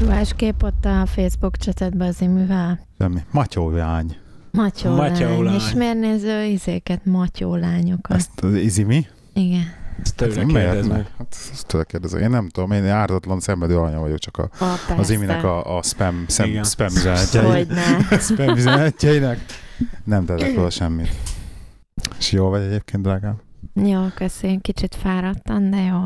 Ruhás kép ott a Facebook csetedben az iművel. Semmi. Matyóvány. Matyó, Matyó lány. lány. És miért néző izéket, matyó lányokat? Ezt az izi mi? Igen. Ezt tőle Hát ne? meg. Hát ezt tőle kérdezem. Én nem tudom, én ártatlan szenvedő alanya vagyok, csak a, A, az iminek a, a spam, szem, Igen. spam üzenetjei. Hogyne. spam üzenetjeinek. Nem tettek oda semmit. És jó vagy egyébként, drágám? Jó, köszönjük. Kicsit fáradtam, de jó.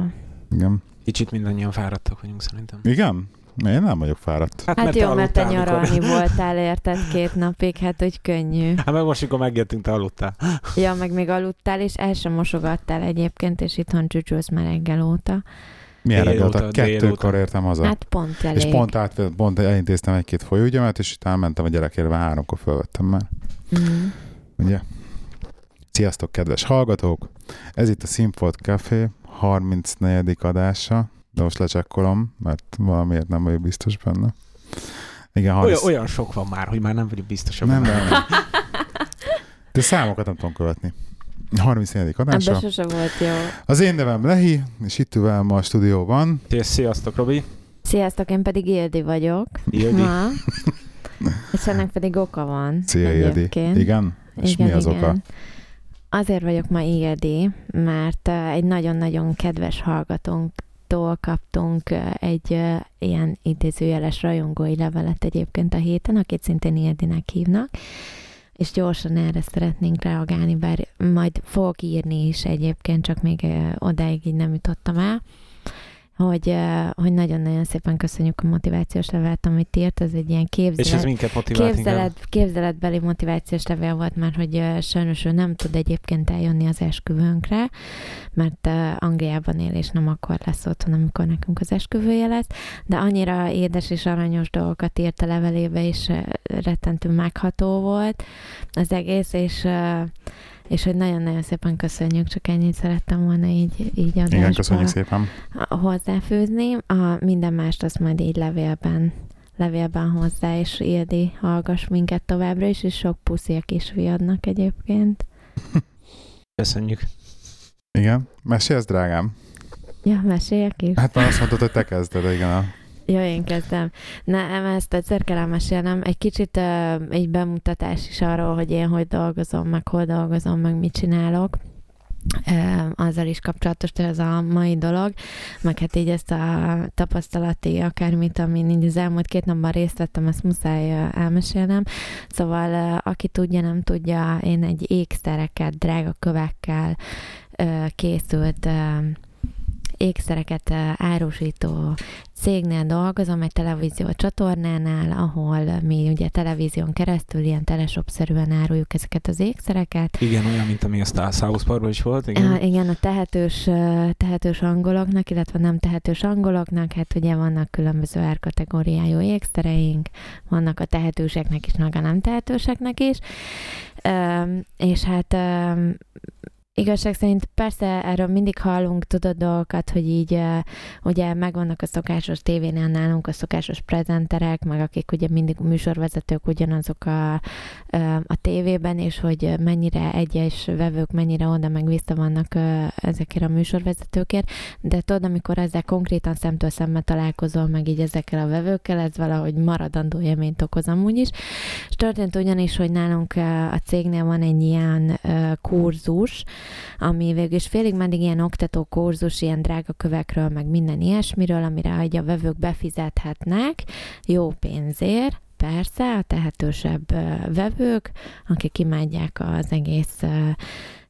Igen. Kicsit mindannyian fáradtak vagyunk szerintem. Igen? Én nem vagyok fáradt. Hát jó, mert te aludtál, mikor- nyaralni voltál, érted, két napig, hát hogy könnyű. Hát meg most, amikor megjöttünk, te aludtál. Ja, meg még aludtál, és el sem mosogattál egyébként, és itthon csücsülsz már reggel óta. Milyen Délóta, reggelt? Kettőkor értem haza. Hát pont elég. és pont, át, pont elintéztem egy-két folyóügyemet, és utána mentem a gyerekérve, háromkor fölvettem már. Mm. Ugye? Sziasztok, kedves hallgatók! Ez itt a Színfolt Café 34. adása, de most lecsekkolom, mert valamiért nem vagyok biztos benne. Igen, 30... Olyan, olyan sok van már, hogy már nem vagyok biztos Nem, abban. nem, nem. De számokat nem tudom követni. 34. Ebben adása. sose volt jó. Az én nevem Lehi, és itt ül velem ma a stúdióban. Szia- Sziasztok, Robi. Sziasztok, én pedig Ildi vagyok. Ildi. És ennek pedig oka van. Szia, Ildi. Igen? És igen, mi az igen. oka? Azért vagyok ma Ildi, mert uh, egy nagyon-nagyon kedves hallgatónktól kaptunk egy ilyen idézőjeles rajongói levelet egyébként a héten, akit szintén Ildinek hívnak, és gyorsan erre szeretnénk reagálni, bár majd fogok írni is egyébként, csak még odáig így nem jutottam el, hogy, hogy nagyon-nagyon szépen köszönjük a motivációs levelet, amit írt, ez egy ilyen képzelet. És ez minket motivált. Képzelet, képzeletbeli motivációs levél volt már, hogy sajnos ő nem tud egyébként eljönni az esküvőnkre, mert Angliában él, és nem akkor lesz otthon, amikor nekünk az esküvője lesz, de annyira édes és aranyos dolgokat írt a levelébe, és rettentő megható volt az egész, és és hogy nagyon-nagyon szépen köszönjük, csak ennyit szerettem volna így, így adásba Igen, köszönjük szépen. hozzáfűzni. A minden mást azt majd így levélben levélben hozzá, és Ildi hallgass minket továbbra is, és sok puszi a kisfiadnak egyébként. Köszönjük. Igen? Mesélsz, drágám? Ja, meséljek is? Hát már azt mondtad, hogy te kezdted, igen. A... Ja, én kezdem. Nem, ezt egyszer kell elmesélnem. Egy kicsit uh, egy bemutatás is arról, hogy én hogy dolgozom, meg hol dolgozom, meg mit csinálok. Azzal is kapcsolatos ez a mai dolog, meg hát így ezt a tapasztalati akármit, amin így az elmúlt két napban részt vettem, ezt muszáj elmesélnem. Szóval, aki tudja, nem tudja, én egy ékszerekkel, drága kövekkel készült ékszereket árusító cégnél dolgozom, egy televízió csatornánál, ahol mi ugye televízión keresztül ilyen teleshop-szerűen áruljuk ezeket az ékszereket. Igen, olyan, mint ami a South Parkban is volt. Igen. Igen, igen a tehetős, tehetős angoloknak, illetve nem tehetős angoloknak, hát ugye vannak különböző árkategóriájú ékszereink, vannak a tehetőseknek is, meg a nem tehetőseknek is, és hát Igazság szerint persze erről mindig hallunk, tudod dolgokat, hogy így ugye megvannak a szokásos tévénél nálunk a szokásos prezenterek, meg akik ugye mindig műsorvezetők ugyanazok a, a tévében, és hogy mennyire egyes vevők mennyire oda meg vissza vannak ezekért a műsorvezetőkért, de tudod, amikor ezzel konkrétan szemtől szembe találkozol meg így ezekkel a vevőkkel, ez valahogy maradandó élményt okoz amúgy is. És történt ugyanis, hogy nálunk a cégnél van egy ilyen kurzus, ami végül is félig meddig ilyen oktató kurzus, ilyen drága kövekről, meg minden ilyesmiről, amire a vevők befizethetnek. Jó pénzért, persze, a tehetősebb vevők, akik imádják az egész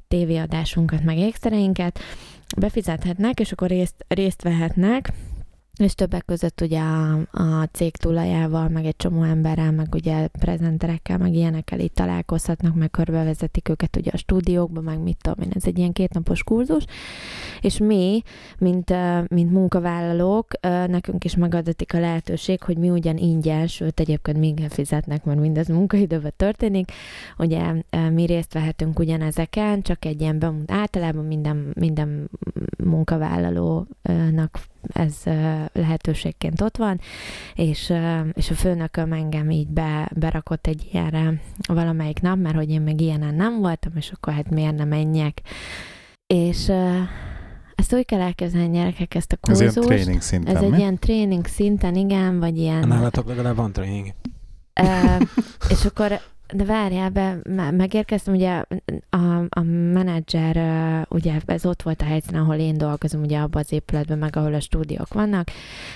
tévéadásunkat, meg ékszereinket, befizethetnek, és akkor részt, részt vehetnek, és többek között ugye a, a cég tulajával, meg egy csomó emberrel, meg ugye prezenterekkel, meg ilyenekkel itt találkozhatnak, meg körbevezetik őket ugye a stúdiókba, meg mit tudom én, ez egy ilyen kétnapos kurzus, és mi, mint, mint munkavállalók, nekünk is megadatik a lehetőség, hogy mi ugyan ingyen, sőt egyébként minket fizetnek, mert mindez munkaidőben történik, ugye mi részt vehetünk ugyanezeken, csak egy ilyen bemut, általában minden, minden munkavállalónak ez lehetőségként ott van, és, és a főnököm engem így be, berakott egy ilyenre valamelyik nap, mert hogy én még ilyenen nem voltam, és akkor hát miért nem menjek. És ezt úgy kell elképzelni gyerekek, ezt a Ez ilyen tréning szinten, Ez egy mi? ilyen tréning szinten, igen, vagy ilyen... Nálatok legalább van tréning. Ö, és akkor, de várjál be, me- megérkeztem, ugye a, a menedzser, ugye ez ott volt a helyszínen, ahol én dolgozom, ugye abban az épületben, meg ahol a stúdiók vannak,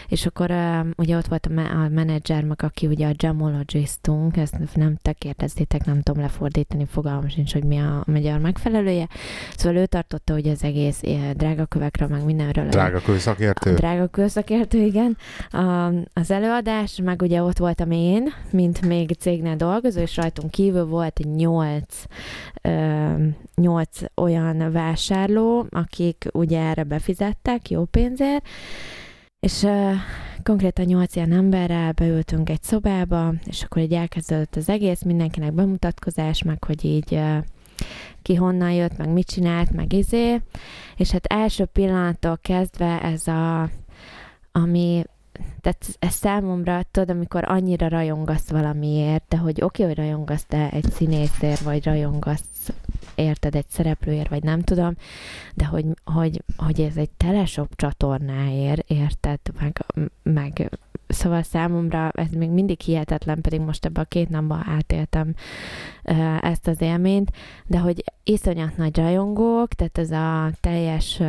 és akkor ugye ott volt a, me- a menedzser, meg aki ugye a gemologistunk, ezt nem te kérdeztétek, nem tudom lefordítani, fogalmam sincs, hogy mi a magyar megfelelője. Szóval ő tartotta ugye az egész ö, drágakövekről, meg mindenről. Drága kőszakértő. Drága kőszakértő, igen. A, az előadás, meg ugye ott voltam én, mint még cégnél dolgozó, és rajtunk kívül volt nyolc, nyolc olyan vásárló, akik ugye erre befizettek jó pénzért, és konkrétan nyolc ilyen emberrel beültünk egy szobába, és akkor így elkezdődött az egész, mindenkinek bemutatkozás, meg hogy így ki honnan jött, meg mit csinált, meg izé, és hát első pillanattól kezdve ez a, ami, tehát ez számomra, tudod, amikor annyira rajongasz valamiért, de hogy oké, hogy rajongasz te egy színészért, vagy rajongasz érted egy szereplőért, vagy nem tudom, de hogy, hogy, hogy ez egy teleshop csatornáért, érted, meg, meg Szóval számomra ez még mindig hihetetlen, pedig most ebben a két napban átéltem ezt az élményt, de hogy iszonyat nagy rajongók, tehát ez a teljes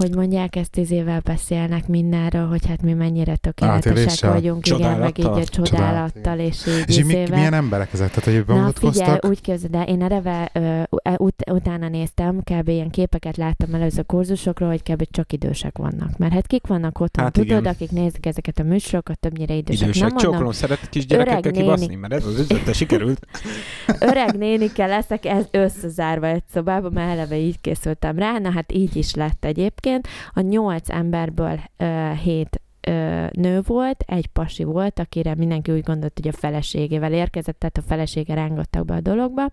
hogy mondják, ezt tíz évvel beszélnek mindenről, hogy hát mi mennyire tökéletesek Átéléssel? vagyunk, igen, meg így a Csodálattal? csodálattal, és így És mi, milyen emberek ezek? Tehát, hogy Na figyelj, úgy képzeld el, én eleve ö, ut- utána néztem, kb. ilyen képeket láttam előző kurzusokról, hogy kb. csak idősek vannak. Mert hát kik vannak otthon, Hát tudod, igen. akik nézik ezeket a műsorokat, többnyire idősek. Idősek. Nem mondom, Csókolom, szeret kis gyerekekkel kibaszni, néni. mert ez az üzlete sikerült. öreg nénikkel leszek ez összezárva egy szobába, mert eleve így készültem rá, na hát így is lett egyébként. A nyolc emberből hét nő volt, egy pasi volt, akire mindenki úgy gondolt, hogy a feleségével érkezett, tehát a felesége rángattak be a dologba.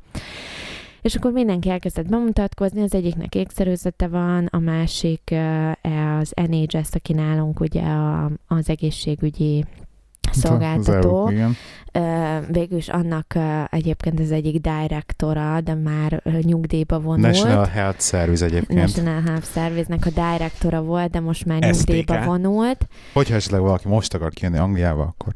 És akkor mindenki elkezdett bemutatkozni, az egyiknek ékszerőzete van, a másik ö, az NHS, aki nálunk ugye a, az egészségügyi szolgáltató. Az EU, igen. Ö, végül is annak egyébként az egyik direktora, de már nyugdíjba vonult. National Health Service egyébként. National Health Service-nek a direktora volt, de most már STK. nyugdíjba vonult. Hogyha esetleg valaki most akar kijönni Angliába, akkor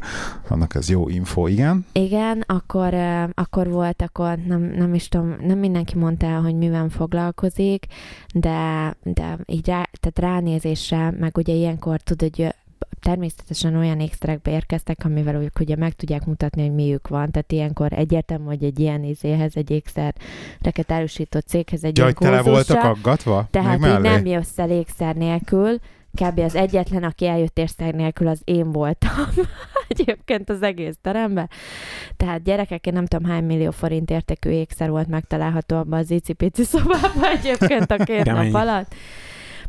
annak ez jó info, igen. Igen, akkor, akkor volt, akkor nem, nem is tudom, nem mindenki mondta el, hogy mivel foglalkozik, de, de így rá, tehát ránézésre, meg ugye ilyenkor tudod, hogy természetesen olyan ékszerekbe érkeztek, amivel ők ugye meg tudják mutatni, hogy miük van. Tehát ilyenkor egyértelmű, hogy egy ilyen izéhez, egy ékszereket árusító céghez egy Ja, hogy ilyen tele voltak aggatva? Tehát így nem jössz el ékszer nélkül, kb. az egyetlen, aki eljött ékszer nélkül, az én voltam egyébként az egész teremben. Tehát gyerekek, én nem tudom hány millió forint értékű ékszer volt megtalálható abban az icipici szobában egyébként a két nap alatt.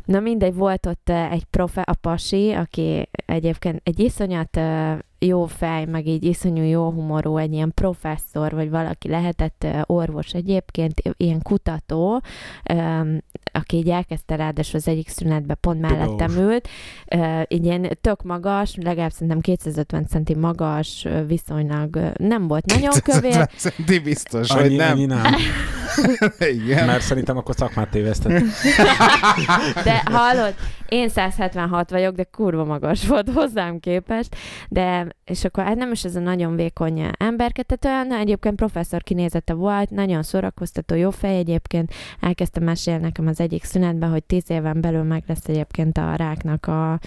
Na mindegy, volt ott eh, egy profe, a pasi, aki egyébként egy iszonyat eh, jó fej, meg így iszonyú jó humorú, egy ilyen professzor, vagy valaki lehetett eh, orvos egyébként, ilyen kutató, aki így elkezdte ráadásul az egyik szünetben pont mellettem Tudós. ült, így ilyen tök magas, legalább szerintem 250 centi magas, viszonylag nem volt nagyon kövér, 250 centi biztos, hogy Annyi, nem. annyi nem. Igen. Mert szerintem akkor szakmát tévesztett. De hallod, én 176 vagyok, de kurva magas volt hozzám képest, de és akkor hát nem is ez a nagyon vékony emberke, tehát olyan egyébként professzor kinézete volt, nagyon szórakoztató, jó fej egyébként, elkezdte mesélni nekem az egyik szünetben, hogy 10 éven belül meg lesz egyébként a ráknak a,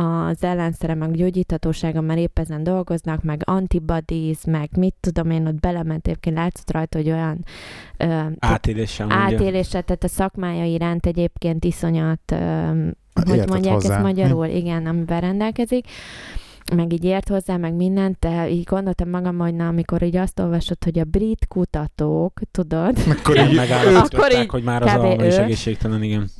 az ellenszere, meg gyógyíthatósága, mert épp ezen dolgoznak, meg antibodies, meg mit tudom én, ott belement egyébként látszott rajta, hogy olyan ö, Átéléssel átélésre, tehát a szakmája iránt egyébként iszonyat, öm, hogy mondják hozzá. ezt magyarul, igen, amivel rendelkezik, meg így ért hozzá, meg mindent, de így gondoltam magam, hogy na, amikor így azt olvasod, hogy a brit kutatók, tudod, Akkor így Akkor így hogy már az alma is egészségtelen, igen.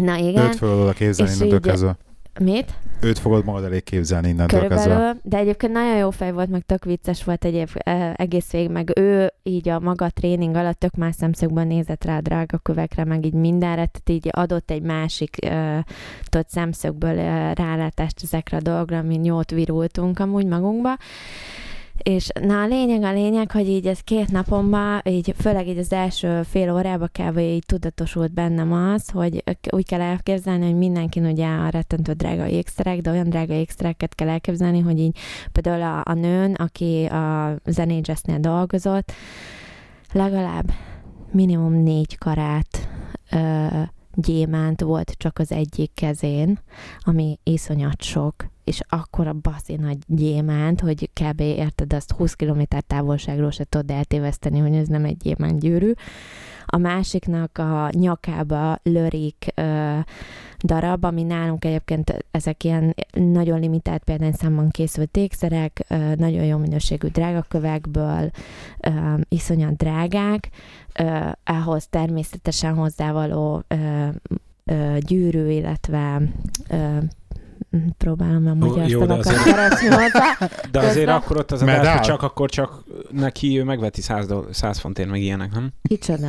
na igen, őt fogod oda képzelni És így-. Mit? Őt fogod magad elé képzelni innentől kezdve. Körülbelül, de egyébként nagyon jó fej volt, meg tök vicces volt egyéb egész végig, meg ő így a maga tréning alatt tök más szemszögből nézett rá a drága kövekre, meg így mindenre, tehát így adott egy másik tudod, szemszögből rálátást ezekre a dolgokra, mi jót virultunk amúgy magunkba. És na a lényeg, a lényeg, hogy így ez két napomban, így főleg így az első fél órába kb. így tudatosult bennem az, hogy úgy kell elképzelni, hogy mindenkin ugye a rettentő drága ékszerek, de olyan drága ékszereket kell elképzelni, hogy így például a, a nőn, aki a zenégyesznél dolgozott, legalább minimum négy karát ö, gyémánt volt csak az egyik kezén, ami iszonyat sok, és akkor a baszi nagy gyémánt, hogy kb. érted, azt 20 km távolságról se tudod eltéveszteni, hogy ez nem egy gyémánt gyűrű. A másiknak a nyakába lörik ö, darab, ami nálunk egyébként ezek ilyen nagyon limitált példányszámban készült ékszerek, ö, nagyon jó minőségű drágakövekből, ö, iszonyat drágák, ö, ahhoz természetesen hozzávaló ö, ö, gyűrű, illetve ö, próbálom a magyar jó, de szavakat azért- keresni hozzá. De azért Közben- akkor ott az a hogy csak akkor csak neki ő megveti 100, doll- 100 fontért meg ilyenek, nem? Kicsoda?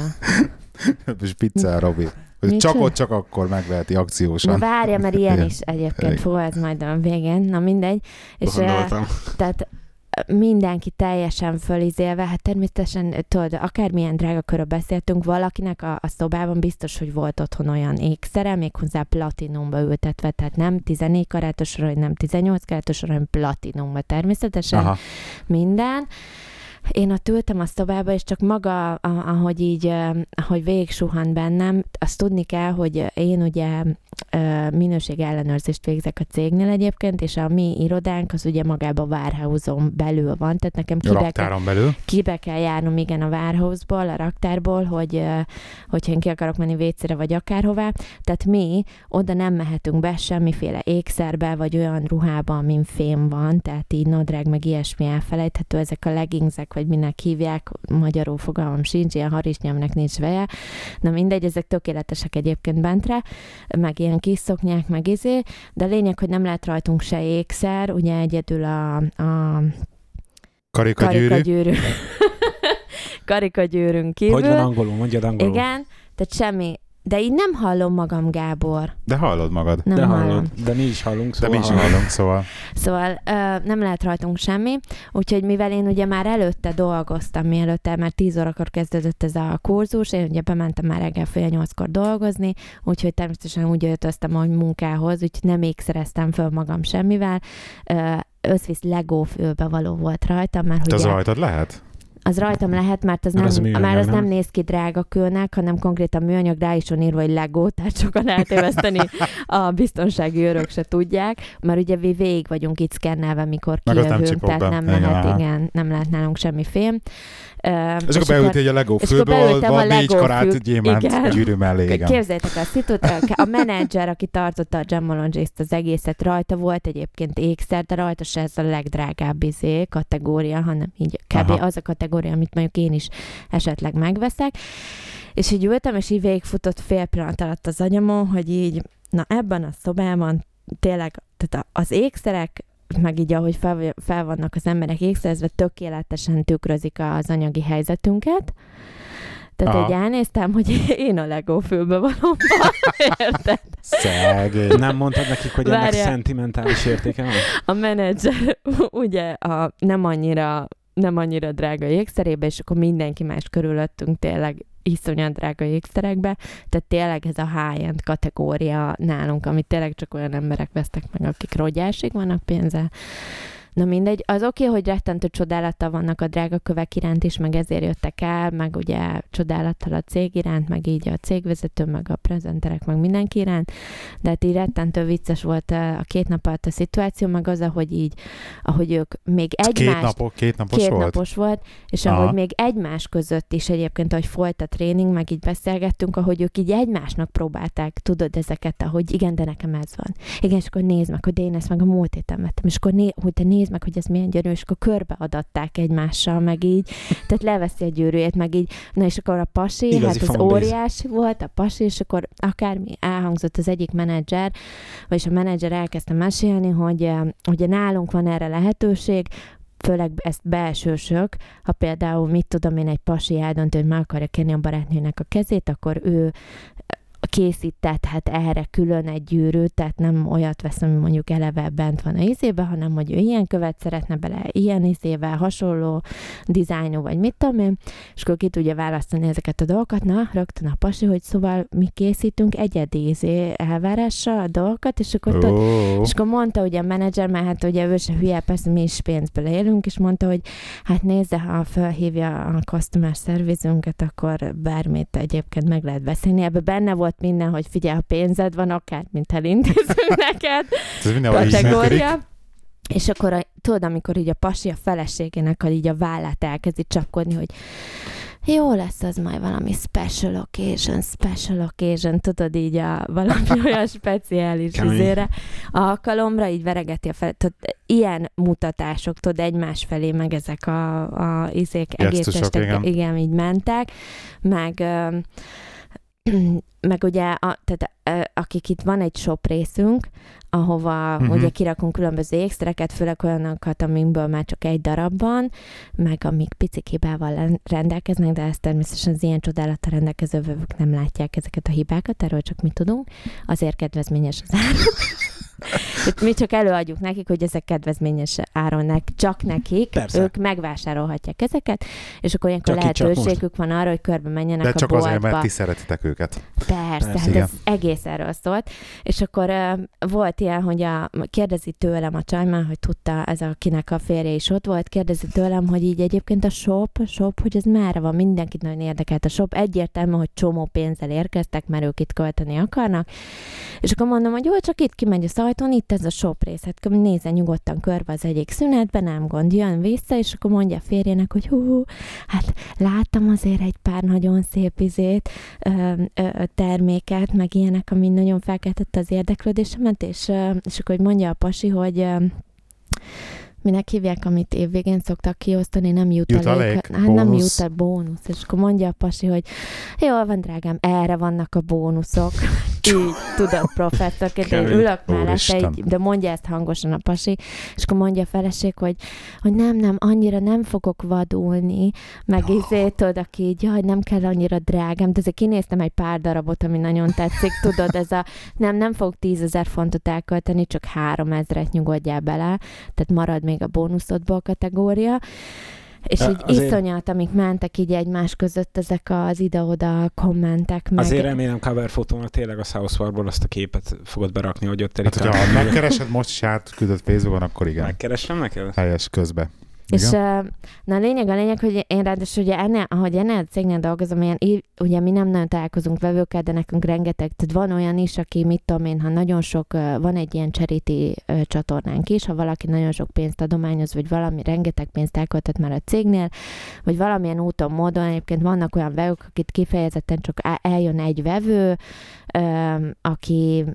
Spiccel, Robi. Hogy Mit csak ott, csak akkor megveheti Na akciósan. várja, mert ilyen Igen. is egyébként Igen. volt majd a végén, na mindegy. És Gondoltam. tehát mindenki teljesen fölizélve, hát természetesen, tudod, akármilyen drága körül beszéltünk, valakinek a, a szobában biztos, hogy volt otthon olyan ékszere, méghozzá platinumba ültetve, tehát nem 14 karátos, vagy nem 18 karátos, hanem platinumba természetesen Aha. minden. Én ott ültem a szobába, és csak maga, ahogy így, ahogy végig suhant bennem, azt tudni kell, hogy én ugye minőség ellenőrzést végzek a cégnél egyébként, és a mi irodánk az ugye magában a warehouse-on belül van, tehát nekem kibe kell, belül. kibe kell járnom, igen, a warehouse-ból, a raktárból, hogy hogyha én ki akarok menni vécére, vagy akárhová. Tehát mi oda nem mehetünk be semmiféle ékszerbe, vagy olyan ruhába, amin fém van, tehát így nadrág, meg ilyesmi elfelejthető, ezek a leggingsek, vagy minek hívják, magyarul fogalmam sincs, ilyen harisnyámnak nincs veje. Na mindegy, ezek tökéletesek egyébként bentre, meg ilyen kis szoknyák, meg izé, de a lényeg, hogy nem lehet rajtunk se ékszer, ugye egyedül a, a Karikagyűrű. karikagyűrű. karikagyűrűn kívül. Hogy van angolul? Mondjad angolul. Igen, tehát semmi. De így nem hallom magam, Gábor. De hallod magad. Nem de hallom. hallod, de mi is hallunk, De szóval mi is hallod. hallunk, szóval. Szóval ö, nem lehet rajtunk semmi, úgyhogy mivel én ugye már előtte dolgoztam, mielőtt már 10 órakor kezdődött ez a kurzus, én ugye bementem már reggel fél nyolckor dolgozni, úgyhogy természetesen úgy öltöztem, hogy munkához, úgyhogy nem még szereztem föl magam semmivel. Ö, összvisz Lego fülbe való volt rajtam, mert Te az rajtad lehet? Az rajtam lehet, mert az nem, az műanyag, már az nem nem? néz ki drága kőnek, hanem konkrétan műanyag, rá is van írva, hogy Lego, tehát sokan eltéveszteni a biztonsági őrök se tudják, mert ugye mi végig vagyunk itt szkennelve, mikor kijövünk, tehát be. nem Igen, lehet, igen, nem lehet nálunk semmi fém. És akkor beültél egy a Lego a van négy karát gyémánt igen. gyűrű mellé. Igen. Képzeljétek el, a, szitut, a menedzser, aki tartotta a Gemologist az egészet, rajta volt egyébként ékszer, de rajta se ez a legdrágább izé, kategória, hanem így kb. Aha. az a kategória, amit mondjuk én is esetleg megveszek. És így ültem, és így végigfutott fél pillanat alatt az agyamon, hogy így, na ebben a szobában tényleg, tehát az ékszerek, meg így ahogy fel, fel vannak az emberek ékszerezve, tökéletesen tükrözik az anyagi helyzetünket. Tehát Aha. így elnéztem, hogy én a Lego fülbe valóban, érted? Szegény. Nem mondtad nekik, hogy ennek Várjál. szentimentális értéke van? A menedzser ugye a nem annyira nem annyira drága ékszerébe, és akkor mindenki más körülöttünk tényleg iszonyat drága ékszerekbe, tehát tényleg ez a high-end kategória nálunk, amit tényleg csak olyan emberek vesztek meg, akik rogyásig vannak pénze. Na mindegy, az oké, okay, hogy rettentő csodálattal vannak a drága kövek iránt is, meg ezért jöttek el, meg ugye csodálattal a cég iránt, meg így a cégvezető, meg a prezenterek, meg mindenki iránt, de hát így rettentő vicces volt a két nap alatt a szituáció, meg az, ahogy így, ahogy ők még Két, egymást napok, két napos két volt? napos volt, és Aha. ahogy még egymás között is egyébként, ahogy folyt a tréning, meg így beszélgettünk, ahogy ők így egymásnak próbálták, tudod ezeket, ahogy igen, de nekem ez van. Igen, és akkor nézd meg, hogy én ezt meg a múlt héten vettem, és akkor né, hogy te nézd meg, hogy ez milyen gyönyörű, és akkor körbeadatták egymással, meg így, tehát leveszi a gyűrűjét, meg így, na és akkor a pasi, Igazi hát az óriási volt, a pasi, és akkor akármi elhangzott az egyik menedzser, vagyis a menedzser elkezdte mesélni, hogy eh, ugye nálunk van erre lehetőség, főleg ezt belsősök, ha például mit tudom én, egy pasi eldöntő, hogy meg akarja kenni a barátnőnek a kezét, akkor ő készítethet erre külön egy gyűrűt, tehát nem olyat vesz, ami mondjuk eleve bent van a izébe, hanem hogy ő ilyen követ szeretne bele, ilyen izével, hasonló dizájnú, vagy mit tudom én, és akkor ki tudja választani ezeket a dolgokat. Na, rögtön a pasi, hogy szóval mi készítünk egyedi izé elvárásra a dolgokat, és akkor, tud, és akkor mondta ugye a menedzser, mert hát ugye ő se hülye, persze mi is pénzből élünk, és mondta, hogy hát nézze, ha felhívja a customer service-ünket, akkor bármit egyébként meg lehet beszélni. Ebben benne volt minden, hogy figyelj, ha pénzed van, akár, mint elintézünk neked, ez kategória. És akkor a, tudod, amikor így a pasi a feleségének a, így a vállát elkezdi csapkodni, hogy jó lesz az majd valami special occasion, special occasion, tudod így a valami olyan speciális izére alkalomra, így veregeti a fel, tudod, ilyen mutatások, tudod, egymás felé, meg ezek a, a izék egész igen. igen, így mentek, meg ö, meg ugye, a, tehát akik itt van egy shop részünk, ahova uh-huh. ugye kirakunk különböző ékszereket, főleg olyanokat, amikből már csak egy darab van, meg amik pici hibával rendelkeznek, de ezt természetesen az ilyen csodálattal rendelkező vevők nem látják ezeket a hibákat, erről csak mi tudunk, azért kedvezményes az áru. Mi csak előadjuk nekik, hogy ezek kedvezményes áron nek, csak nekik, Persze. ők megvásárolhatják ezeket, és akkor ilyenkor Csak lehetőségük van arra, hogy körbe menjenek De a csak boltba. azért, mert ti szeretitek őket. Persze, Persze, hát ez egész erről szólt. És akkor uh, volt ilyen, hogy a, kérdezi tőlem a csaj már, hogy tudta ez, akinek a férje is ott volt, kérdezi tőlem, hogy így egyébként a shop, a shop, hogy ez merre van, mindenkit nagyon érdekelt a shop. Egyértelmű, hogy csomó pénzzel érkeztek, mert ők itt költeni akarnak. És akkor mondom, hogy jó, csak itt kimegy a szajtón, itt ez a shop rész. Hát nézzen nyugodtan körbe az egyik szünetben, nem gond, jön vissza, és akkor mondja a férjének, hogy hú, hát láttam azért egy pár nagyon szép izét, ö, ö, terméket, meg ilyenek, ami nagyon felkeltette az érdeklődésemet, és, ö, és akkor hogy mondja a pasi, hogy ö, minek hívják, amit évvégén szoktak kiosztani, nem jutalék. Jutalék? Hát nem Bónusz? jut a bónusz. És akkor mondja a pasi, hogy jól van, drágám, erre vannak a bónuszok. Így, tudod, professzorként, én ülök mellette, így, de mondja ezt hangosan a pasi, és akkor mondja a feleség, hogy, hogy nem, nem, annyira nem fogok vadulni, meg izé, tudod, aki így, jaj, nem kell annyira drágám, de azért kinéztem egy pár darabot, ami nagyon tetszik, tudod, ez a, nem, nem fog tízezer fontot elkölteni, csak három ezret nyugodjál bele, tehát marad még a bónuszodból kategória, és így azért- iszonyat, amik mentek így egymás között, ezek az ide-oda kommentek, meg... Azért remélem cover fotónak tényleg a South Parkból azt a képet fogod berakni, hogy ott Hát, hogyha megkeresed most is átküldött Facebookon, akkor igen. Megkeresem neked? Helyes közbe. És Igen? na a lényeg, a lényeg, hogy én ráadásul ugye ennél, ahogy ennél a cégnél dolgozom, ilyen, ugye mi nem nagyon találkozunk vevőkkel, de nekünk rengeteg, tehát van olyan is, aki mit tudom én, ha nagyon sok, van egy ilyen uh, csatornánk is, ha valaki nagyon sok pénzt adományoz, vagy valami rengeteg pénzt elköltött már a cégnél, vagy valamilyen úton, módon, egyébként vannak olyan vevők, akit kifejezetten csak eljön egy vevő, aki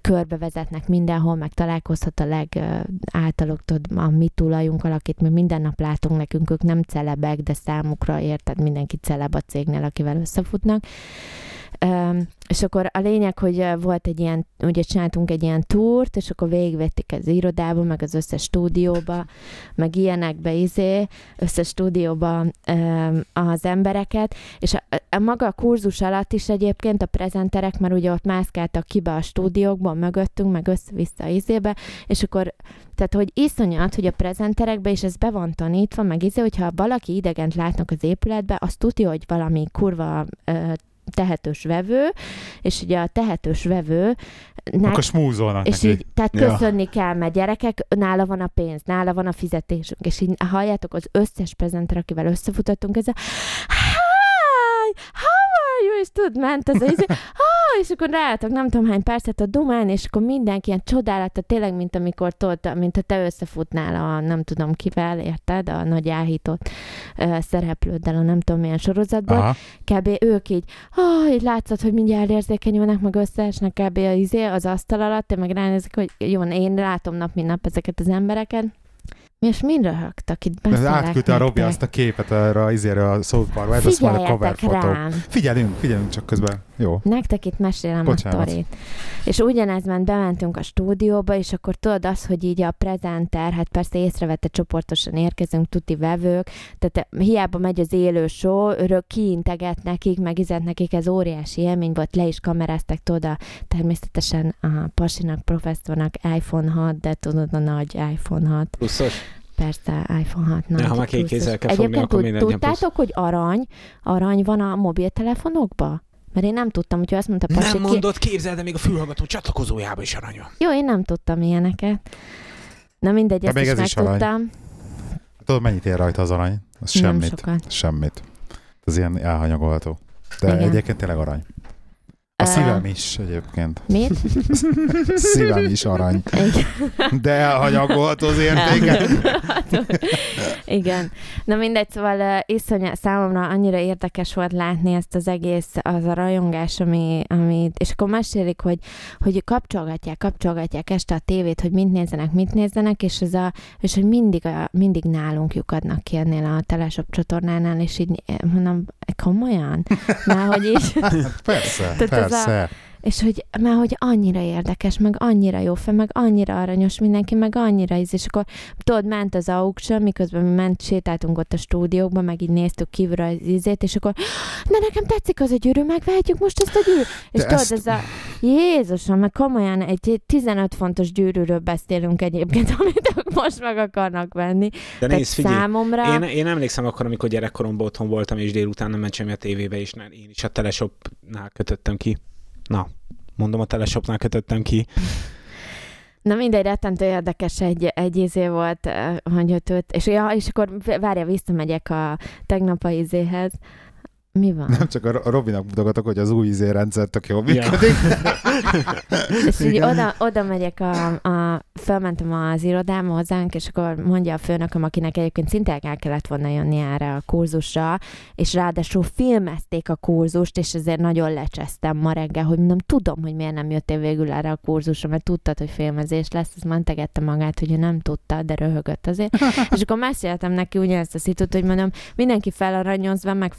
körbevezetnek mindenhol, meg találkozhat a legáltaluk, a mi tulajunkkal, akit mi minden nap látunk nekünk, ők nem celebek, de számukra érted, mindenki celeb a cégnél, akivel összefutnak. És akkor a lényeg, hogy ö, volt egy ilyen, ugye csináltunk egy ilyen túrt, és akkor végigvették az irodába, meg az összes stúdióba, meg ilyenekbe izé, összes stúdióba az embereket, és a, a maga a kurzus alatt is egyébként a prezenterek, mert ugye ott mászkáltak ki be a stúdiókban, mögöttünk, meg össze-vissza izébe, és akkor tehát, hogy iszonyat, hogy a prezenterekbe, és ez be van tanítva, meg izé, hogyha valaki idegent látnak az épületbe, azt tudja, hogy valami kurva ö, tehetős vevő, és ugye a tehetős vevő Akkor smúzolnak és neki. így, tehát Ja. köszönni kell, mert gyerekek, nála van a pénz, nála van a fizetésünk, és így halljátok az összes prezenter, akivel összefutottunk, ez a Hi, how are you? És tud, ment ez a izé, ah, és akkor ráálltak nem tudom hány percet a dumán, és akkor mindenki ilyen csodálata, tényleg, mint amikor tudod, mint ha te összefutnál a nem tudom kivel, érted, a nagy áhított uh, szereplőddel a nem tudom milyen sorozatban, Aha. kb. ők így, ah, így látszott, hogy mindjárt érzékenyülnek, meg összeesnek kb. Az, izé, az asztal alatt, én meg ránézek, hogy jó, én látom nap, mint nap ezeket az embereket. És mind röhögtek itt Ez beszélek átküldte a Robi azt a képet arra, izére a South Parkba, ez az a cover fotó. Figyelünk, figyelünk csak közben. Jó. Nektek itt mesélem Bocsánat. a sztorit. És ugyanez ment, bementünk a stúdióba, és akkor tudod az, hogy így a prezenter, hát persze észrevette csoportosan érkezünk, tuti vevők, tehát hiába megy az élő show, örök kiinteget nekik, meg izent nekik, ez óriási élmény volt, le is kameráztak tudod, a, természetesen a pasinak, professzornak iPhone 6, de tudod a nagy iPhone 6, Pluszos? persze iPhone 6 nagy. ha már két pluszos. kézzel kell fogni, Egyébként akkor tud- minden ilyen plusz. tudtátok, hogy arany, arany van a mobiltelefonokba? Mert én nem tudtam, hogy azt mondta Pasi, Nem ki- mondod, képzeld, de még a fülhallgató csatlakozójába is arany van. Jó, én nem tudtam ilyeneket. Na mindegy, De ezt még is ez is arany. megtudtam. Tudod, mennyit ér rajta az arany? Az Nem semmit. sokat. Semmit. Az ilyen elhanyagolható. De Igen. egyébként tényleg arany. A szívem is egyébként. Mit? Szívem is arany. Igen. De elhanyagolható az értéke. Igen. Na mindegy, szóval iszonyá, számomra annyira érdekes volt látni ezt az egész, az a rajongás, ami, ami és akkor mesélik, hogy, hogy kapcsolgatják, kapcsolgatják este a tévét, hogy mit nézzenek, mit nézzenek, és, ez a, és hogy mindig, a, mindig nálunk lyukadnak ki ennél a Teleshop csatornánál, és így eh, mondom, komolyan? Már hogy így, Persze, ez a- persze. És hogy, mert hogy annyira érdekes, meg annyira jó fel, meg annyira aranyos mindenki, meg annyira íz, és akkor tudod, ment az auction, miközben mi ment, sétáltunk ott a stúdiókban, meg így néztük kívülről az ízét, és akkor, de nekem tetszik az a gyűrű, megvehetjük most ezt a gyűrű. És tudod, ezt- ez a, Jézusom, meg komolyan egy 15 fontos gyűrűről beszélünk egyébként, amit most meg akarnak venni. De nézd, figyelj, számomra... Én, én emlékszem akkor, amikor gyerekkoromban otthon voltam, és délután nem ment semmi a tévébe, és én is a Teleshopnál kötöttem ki. Na, mondom, a Teleshopnál kötöttem ki. Na mindegy, rettentő érdekes egy, egy izé volt, eh, hogy ott és, ja, és akkor várja, visszamegyek a tegnap a izéhez. Mi van? Nem csak a Robinak mutogatok, hogy az új izérendszer tök jól Ja. működik. És így oda, oda megyek, a, a, felmentem az irodába hozzánk, és akkor mondja a főnököm, akinek egyébként szinte el kellett volna jönni erre a kurzusra, és ráadásul filmezték a kurzust, és ezért nagyon lecsesztem ma reggel, hogy mondom, tudom, hogy miért nem jöttél végül erre a kurzusra, mert tudtad, hogy filmezés lesz, az mentegette magát, hogy ő nem tudta, de röhögött azért. és akkor meséltem neki ugyanezt a szitut, hogy mondom, mindenki felaranyozva, meg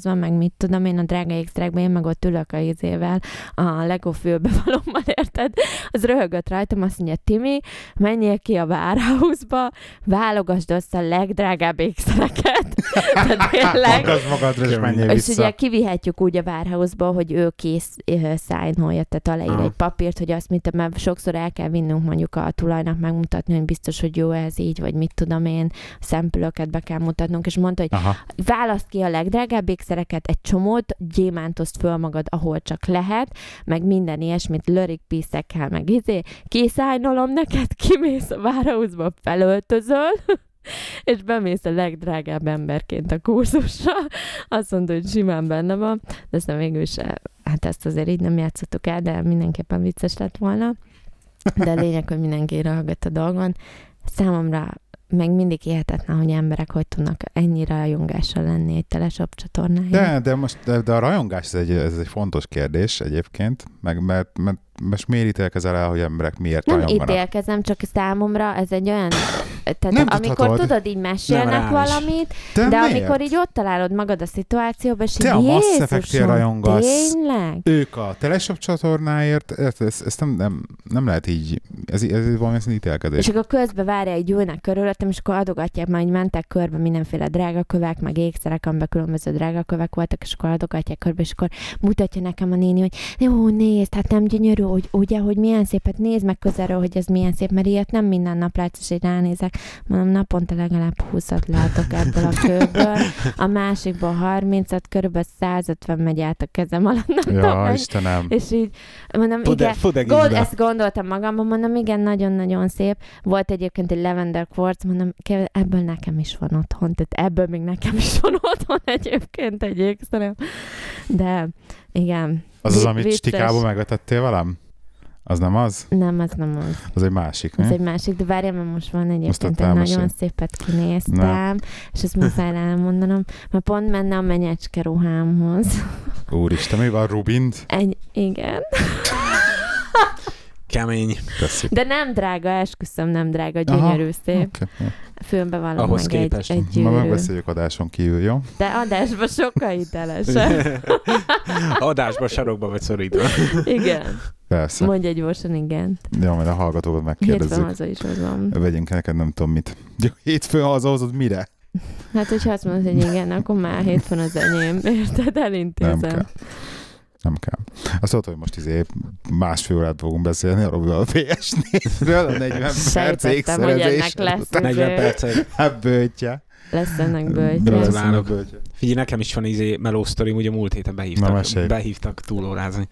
felgyémántozva, meg mit tudom én a drága x én meg ott ülök a izével, a Lego fülbevalómmal, érted? Az röhögött rajtam, azt mondja, Timi, menjél ki a Warehouse-ba, válogasd össze a legdrágább. Tehát tényleg. Magad magadra, és menjél És ugye kivihetjük úgy a Warehouse-ba, hogy ő kész szájnolja, tehát aláír Aha. egy papírt, hogy azt, mint mert sokszor el kell vinnünk mondjuk a tulajnak megmutatni, hogy biztos, hogy jó ez így, vagy mit tudom én, szempülöket be kell mutatnunk, és mondta, hogy Aha. választ ki a legdrágább ékszereket, egy csomót, gyémántozd föl magad, ahol csak lehet, meg minden ilyesmit, lörik piszekkel, meg izé, kiszájnolom neked, kimész a várauzba, felöltözöl, és bemész a legdrágább emberként a kurzusra. Azt mondta, hogy simán benne van, de aztán végül is, hát ezt azért így nem játszottuk el, de mindenképpen vicces lett volna. De a lényeg, hogy mindenki röhögött a dolgon. Számomra meg mindig hihetetlen, hogy emberek hogy tudnak ennyire rajongással lenni egy teleshop csatornáján. De, de, most, de, de a rajongás ez egy, ez egy fontos kérdés egyébként, meg mert, mert most miért ítélkezel el, hogy emberek miért Nem ítélkezem, csak számomra ez egy olyan... Tehát Nem amikor tudhatod. tudod, így mesélnek valamit, De, de miért? amikor így ott találod magad a szituációban, és Te így a Mass tényleg? Ők a Teleshop csatornáért, ezt, ezt, ezt nem, nem, nem lehet így, ez, ez valami ez ítélkezés. És akkor közben várja, hogy ülnek körülöttem, és akkor adogatják, majd mentek körbe mindenféle drágakövek, meg ékszerek, amiben különböző drágakövek voltak, és akkor adogatják körbe, és akkor mutatja nekem a néni, hogy jó, nézd, hát nem gyönyörű, hogy ugye, hogy milyen szép, hát nézd meg közelről, hogy ez milyen szép, mert ilyet nem minden nap látsz, és így ránézek. Mondom, naponta legalább 20 látok ebből a kőből, a másikból 30-at, körülbelül 150 megy át a kezem alatt, nem tudom, Ja, meg. Istenem. és így mondom, Fude, igen, fudegizbe. Gold, ezt gondoltam magamban, mondom, igen, nagyon-nagyon szép. Volt egyébként egy Lavender Quartz, mondom, ebből nekem is van otthon, tehát ebből még nekem is van otthon egyébként egy ékszerem. De igen, Az az, amit vicces. stikába megvetettél velem? Az nem az? nem, az nem az. Az egy másik, Ez ne? egy másik, de várjál, mert most van egyébként egy nagyon szépet kinéztem, Na. és ezt muszáj elmondanom, mert pont menne a menyecske ruhámhoz. Úristen, mi van, Rubint? Egy, igen. Kemény. Köszi. De nem drága, esküszöm, nem drága, gyönyörű szép. Okay. Főnbe van Ahhoz meg egy, képest. egy Ma gyűrű. megbeszéljük adáson kívül, jó? De adásban sokkal hitelesebb. Adásba, sarokba vagy szorítva. Igen. Persze. Mondj egy gyorsan igen. Jó, majd a hallgatókat Hétfőn megkérdezzük. haza is hozom. Vegyünk neked nem tudom mit. Jó, hétfőn hazahozod mire? Hát, hogyha azt mondod, hogy igen, akkor már hétfőn az enyém. Érted? Nem Elintézem. kell. Nem kell. Azt mondta, hogy most izé másfél órát fogunk beszélni a Robival a PS4-ről, a 40 perc Sejtettem, hogy ennek ékszerezés. lesz, 40 izé, percet. Hát bőtje. lesz ennek bölcs. Gratulálok. Bőtje. Figyelj, nekem is van izé meló sztorim, ugye múlt héten Na, behívtak, mesélj. behívtak túlórázni.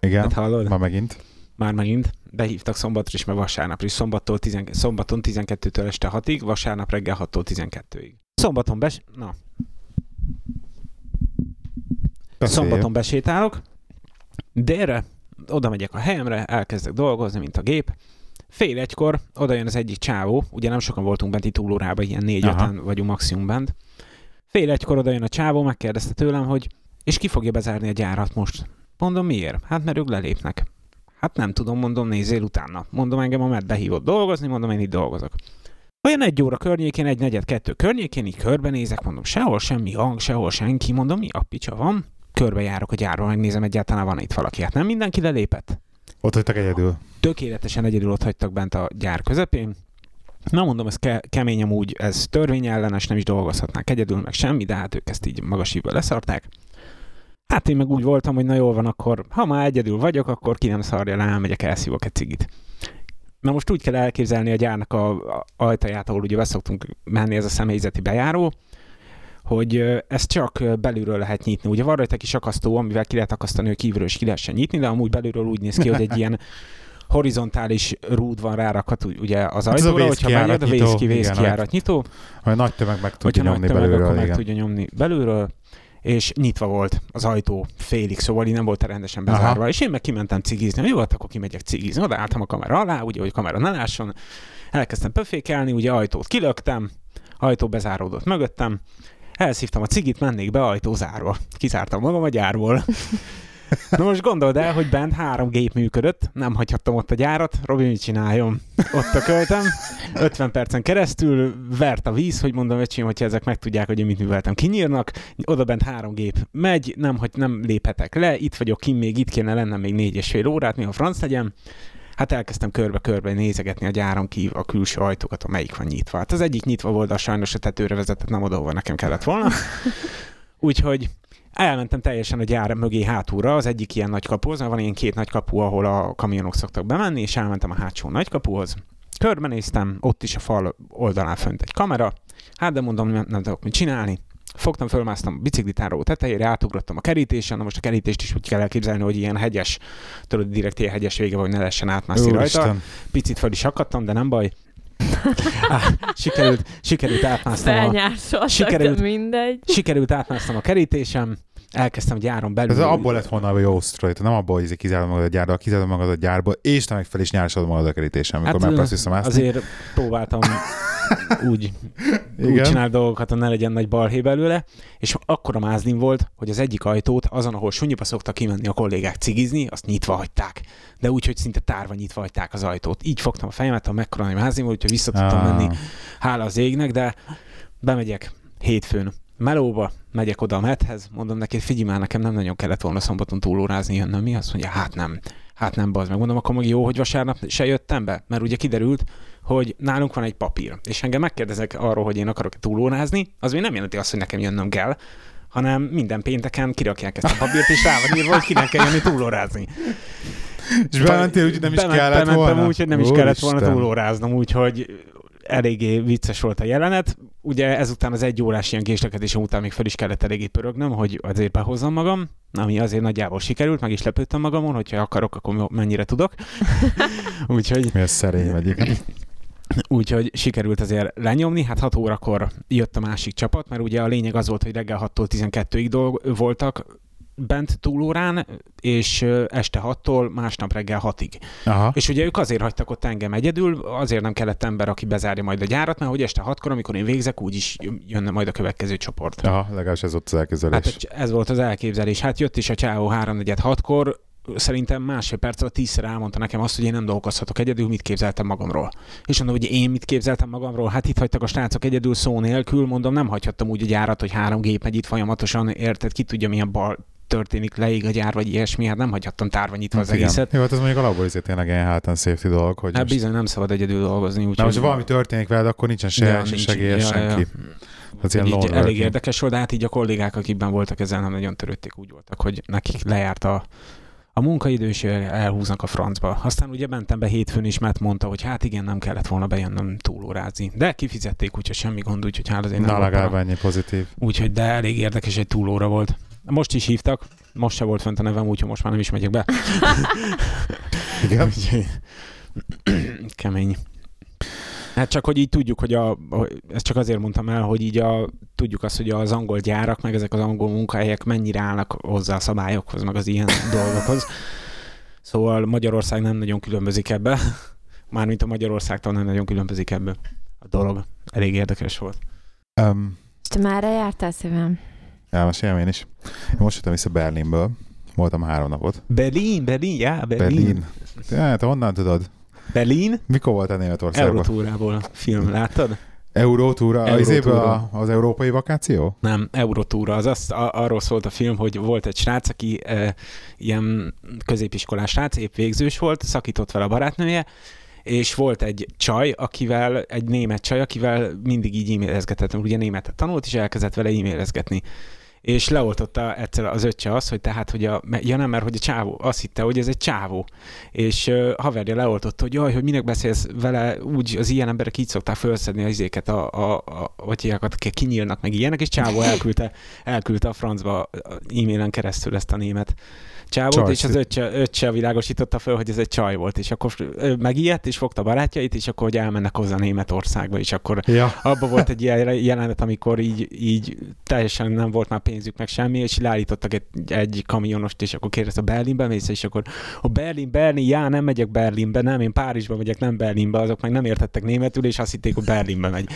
Igen, Hát hallod? ma megint. Már megint. Behívtak szombatra is, meg vasárnapra is. Szombattól 10, szombaton 12-től este 6-ig, vasárnap reggel 6-tól 12-ig. Szombaton bes... Na, Beszélj. Szombaton besétálok, délre, oda megyek a helyemre, elkezdek dolgozni, mint a gép. Fél egykor oda jön az egyik csávó, ugye nem sokan voltunk bent itt túlórában, ilyen négy öten vagyunk maximum bent. Fél egykor oda jön a csávó, megkérdezte tőlem, hogy és ki fogja bezárni a gyárat most? Mondom, miért? Hát mert ők lelépnek. Hát nem tudom, mondom, nézzél utána. Mondom, engem a med behívott dolgozni, mondom, én itt dolgozok. Olyan egy óra környékén, egy negyed kettő környékén, így körbenézek, mondom, sehol semmi hang, sehol senki, mondom, mi a picsa van? Körbejárok a gyárba, megnézem egyáltalán van itt valaki. Hát nem mindenki lelépett? Ott hagytak egyedül. Tökéletesen egyedül ott hagytak bent a gyár közepén. Na mondom, ez ke- kemény amúgy, ez törvényellenes, nem is dolgozhatnák egyedül, meg semmi, de hát ők ezt így magas hívvel leszarták. Hát én meg úgy voltam, hogy na jól van, akkor ha már egyedül vagyok, akkor ki nem szarja le, elmegyek, elszívok egy cigit. Na most úgy kell elképzelni a gyárnak a a ajtaját, ahol ugye beszoktunk menni, ez a személyzeti bejáró, hogy ezt csak belülről lehet nyitni. Ugye van rajta kis akasztó, amivel ki lehet akasztani, hogy kívülről is ki lehessen nyitni, de amúgy belülről úgy néz ki, hogy egy ilyen horizontális rúd van rárakat ugye az Hát ajtóra, hogyha benyed, a vészki, igen, vészkijárat nyitó, Hogy nagy tömeg meg tudja hogyha nagy nyomni tömeg, akkor belőle. meg Igen. tudja nyomni belülről, és nyitva volt az ajtó félig, szóval így nem volt rendesen Aha. bezárva, és én meg kimentem cigizni, jó, hát akkor kimegyek cigizni, odaálltam a kamera alá, ugye, hogy a kamera ne lásson, elkezdtem pöfékelni, ugye ajtót kilöktem, ajtó bezáródott mögöttem, elszívtam a cigit, mennék be, ajtó zárva. Kizártam magam a gyárból. Na most gondold el, hogy bent három gép működött, nem hagyhattam ott a gyárat, Robi mit csináljon? Ott a költem, 50 percen keresztül vert a víz, hogy mondom, öcsém, hogyha ezek megtudják, hogy én mit műveltem, kinyírnak, oda bent három gép megy, nem, hogy nem léphetek le, itt vagyok kim, még itt kéne lennem még négy és fél órát, mi a franc legyen. Hát elkezdtem körbe-körbe nézegetni a gyáron kívül a külső ajtókat, amelyik van nyitva. Hát az egyik nyitva volt, de sajnos a tetőre vezetett, nem oda, hova nekem kellett volna. Úgyhogy elmentem teljesen a gyár mögé hátulra, az egyik ilyen nagy kapuhoz, mert van ilyen két nagy kapu, ahol a kamionok szoktak bemenni, és elmentem a hátsó nagy kapuhoz. Körbenéztem, ott is a fal oldalán fönt egy kamera, hát de mondom, nem, nem tudok mit csinálni. Fogtam, fölmásztam a biciklitáró tetejére, átugrottam a kerítésen, na most a kerítést is úgy kell elképzelni, hogy ilyen hegyes, tudod, direkt ilyen hegyes vége, vagy ne lehessen átmászni rajta. Úristen. Picit föl is akadtam, de nem baj. Á, sikerült, sikerült átmásztam a, Sikerült. de mindegy. sikerült átmásztam a kerítésem, elkezdtem a gyáron belül. Ez abból lett volna a jó sztori, nem abból, hogy kizárod magad a gyárból, kizárod magad a gyárból, és meg fel is nyársod magad a kerítésen, amikor Hát, megpróbálsz visszamászni. Azért próbáltam úgy, úgy Igen. csinálni dolgokat, hogy ne legyen nagy balhé belőle, és akkora mázlim volt, hogy az egyik ajtót, azon, ahol sunyiba szoktak kimenni a kollégák cigizni, azt nyitva hagyták. De úgy, hogy szinte tárva nyitva hagyták az ajtót. Így fogtam a fejemet, a mekkora nagy mázlim volt, úgyhogy vissza tudtam Ah. menni hála az égnek, de bemegyek hétfőn melóba, megyek oda a medhez, mondom neki, figyelj már, nekem nem nagyon kellett volna szombaton túlórázni jönnöm, mi? Azt mondja, hát nem, hát nem, bazd meg. Mondom, akkor meg jó, hogy vasárnap se jöttem be, mert ugye kiderült, hogy nálunk van egy papír, és engem megkérdezek arról, hogy én akarok túlórázni, az még nem jelenti azt, hogy nekem jönnöm kell, hanem minden pénteken kirakják ezt a papírt, és rá van írva, hogy kinek kell jönni túlórázni. És bementél úgy, hogy nem is Bement- kellett bementem volna? úgy, hogy nem is kellett volna Úristen. túlóráznom, úgyhogy eléggé vicces volt a jelenet. Ugye ezután az egy órás ilyen késlekedésem után még fel is kellett eléggé pörögnem, hogy azért behozzam magam, ami azért nagyjából sikerült, meg is lepődtem magamon, hogyha akarok, akkor mennyire tudok. úgyhogy, Mi ez szerény vagy, úgyhogy sikerült azért lenyomni. Hát 6 órakor jött a másik csapat, mert ugye a lényeg az volt, hogy reggel 6-tól 12-ig dolg- voltak bent túlórán, és este 6-tól másnap reggel 6-ig. Aha. És ugye ők azért hagytak ott engem egyedül, azért nem kellett ember, aki bezárja majd a gyárat, mert hogy este hatkor, amikor én végzek, úgyis jönne majd a következő csoport. Aha, legalábbis ez ott az elképzelés. Hát ez volt az elképzelés. Hát jött is a csáó 3 4 6 kor szerintem másfél perc alatt tízszer elmondta nekem azt, hogy én nem dolgozhatok egyedül, mit képzeltem magamról. És mondom, hogy én mit képzeltem magamról, hát itt hagytak a srácok egyedül szó nélkül, mondom, nem hagyhattam úgy a gyárat, hogy három gép megy itt folyamatosan, érted, ki tudja milyen bal történik, leég a gyár, vagy ilyesmi, hát nem hagyhattam tárva nyitva az Hát igen. egészet. Jó, hát ez mondjuk alapból is tényleg ilyen and safety dolog, hogy Hát most, bizony nem szabad egyedül dolgozni. na, Úgyhogy most ha valami történik veled, akkor nincsen se, Ja, se nincs- segély, ja, ja. senki. Az ilyen így elég working. érdekes volt, de hát így a kollégák, akikben voltak ezzel nem nagyon törődték, úgy voltak, hogy nekik lejárt a, a munkaidő, és elhúznak a francba. Aztán ugye mentem be hétfőn is, mert mondta, hogy hát igen, nem kellett volna bejönnöm túlórázni. De kifizették, úgyhogy semmi gond, úgyhogy hát azért nem Na, legalább ennyi pozitív. Úgyhogy de elég érdekes, egy túlóra volt. Most is hívtak, most se volt fent a nevem, úgyhogy most már nem is megyek be. Igen. Kemény. Hát csak, hogy így tudjuk, hogy a, ezt csak azért mondtam el, hogy így a, tudjuk azt, hogy az angol gyárak, meg ezek az angol munkahelyek mennyire állnak hozzá a szabályokhoz, meg az ilyen dolgokhoz. Szóval Magyarország nem nagyon különbözik ebbe. Mármint a Magyarországtól nem nagyon különbözik ebbe a dolog. Elég érdekes volt. Um, te már jártál szívem? Elmeséljem én is. Én most jöttem vissza Berlinből. Voltam három napot. Berlin, Berlin, já, Berlin. Berlin. Ja, te honnan tudod? Berlin, Mikor voltál Németországban? Eurotúrából film, láttad? Eurótúra? Az, Eurótúra. évben a, az európai vakáció? Nem, Eurotúra. Az azt, a, arról szólt a film, hogy volt egy srác, aki e, ilyen középiskolás srác, épp végzős volt, szakított vele a barátnője, és volt egy csaj, akivel, egy német csaj, akivel mindig így e-mailezgetett, ugye németet tanult, és elkezdett vele e-mailezgetni. És leoltotta egyszer az öccse az, hogy tehát, hogy a, ja nem, mert hogy a csávó, azt hitte, hogy ez egy csávó. És uh, haverja leoltotta, hogy jaj, hogy minek beszélsz vele, úgy az ilyen emberek így szokták felszedni az izéket, a, a, a, vagy ilyenek, akik kinyílnak meg ilyenek, és csávó elküldte, elküldte a francba e-mailen keresztül ezt a német csávót, és az öccse, öccse világosította fel, hogy ez egy csaj volt, és akkor megijedt, és fogta barátjait, és akkor hogy elmennek hozzá Németországba, és akkor Ja. abban volt egy ilyen jelenet, amikor így, így teljesen nem volt már pénzük meg semmi, és leállítottak egy, egy kamionost, és akkor kérdezte, Berlinbe mész, és akkor a Berlin, Berlin, já, nem megyek Berlinbe, nem, én Párizsba megyek, nem Berlinbe, azok meg nem értettek németül, és azt hitték, hogy Berlinbe megy.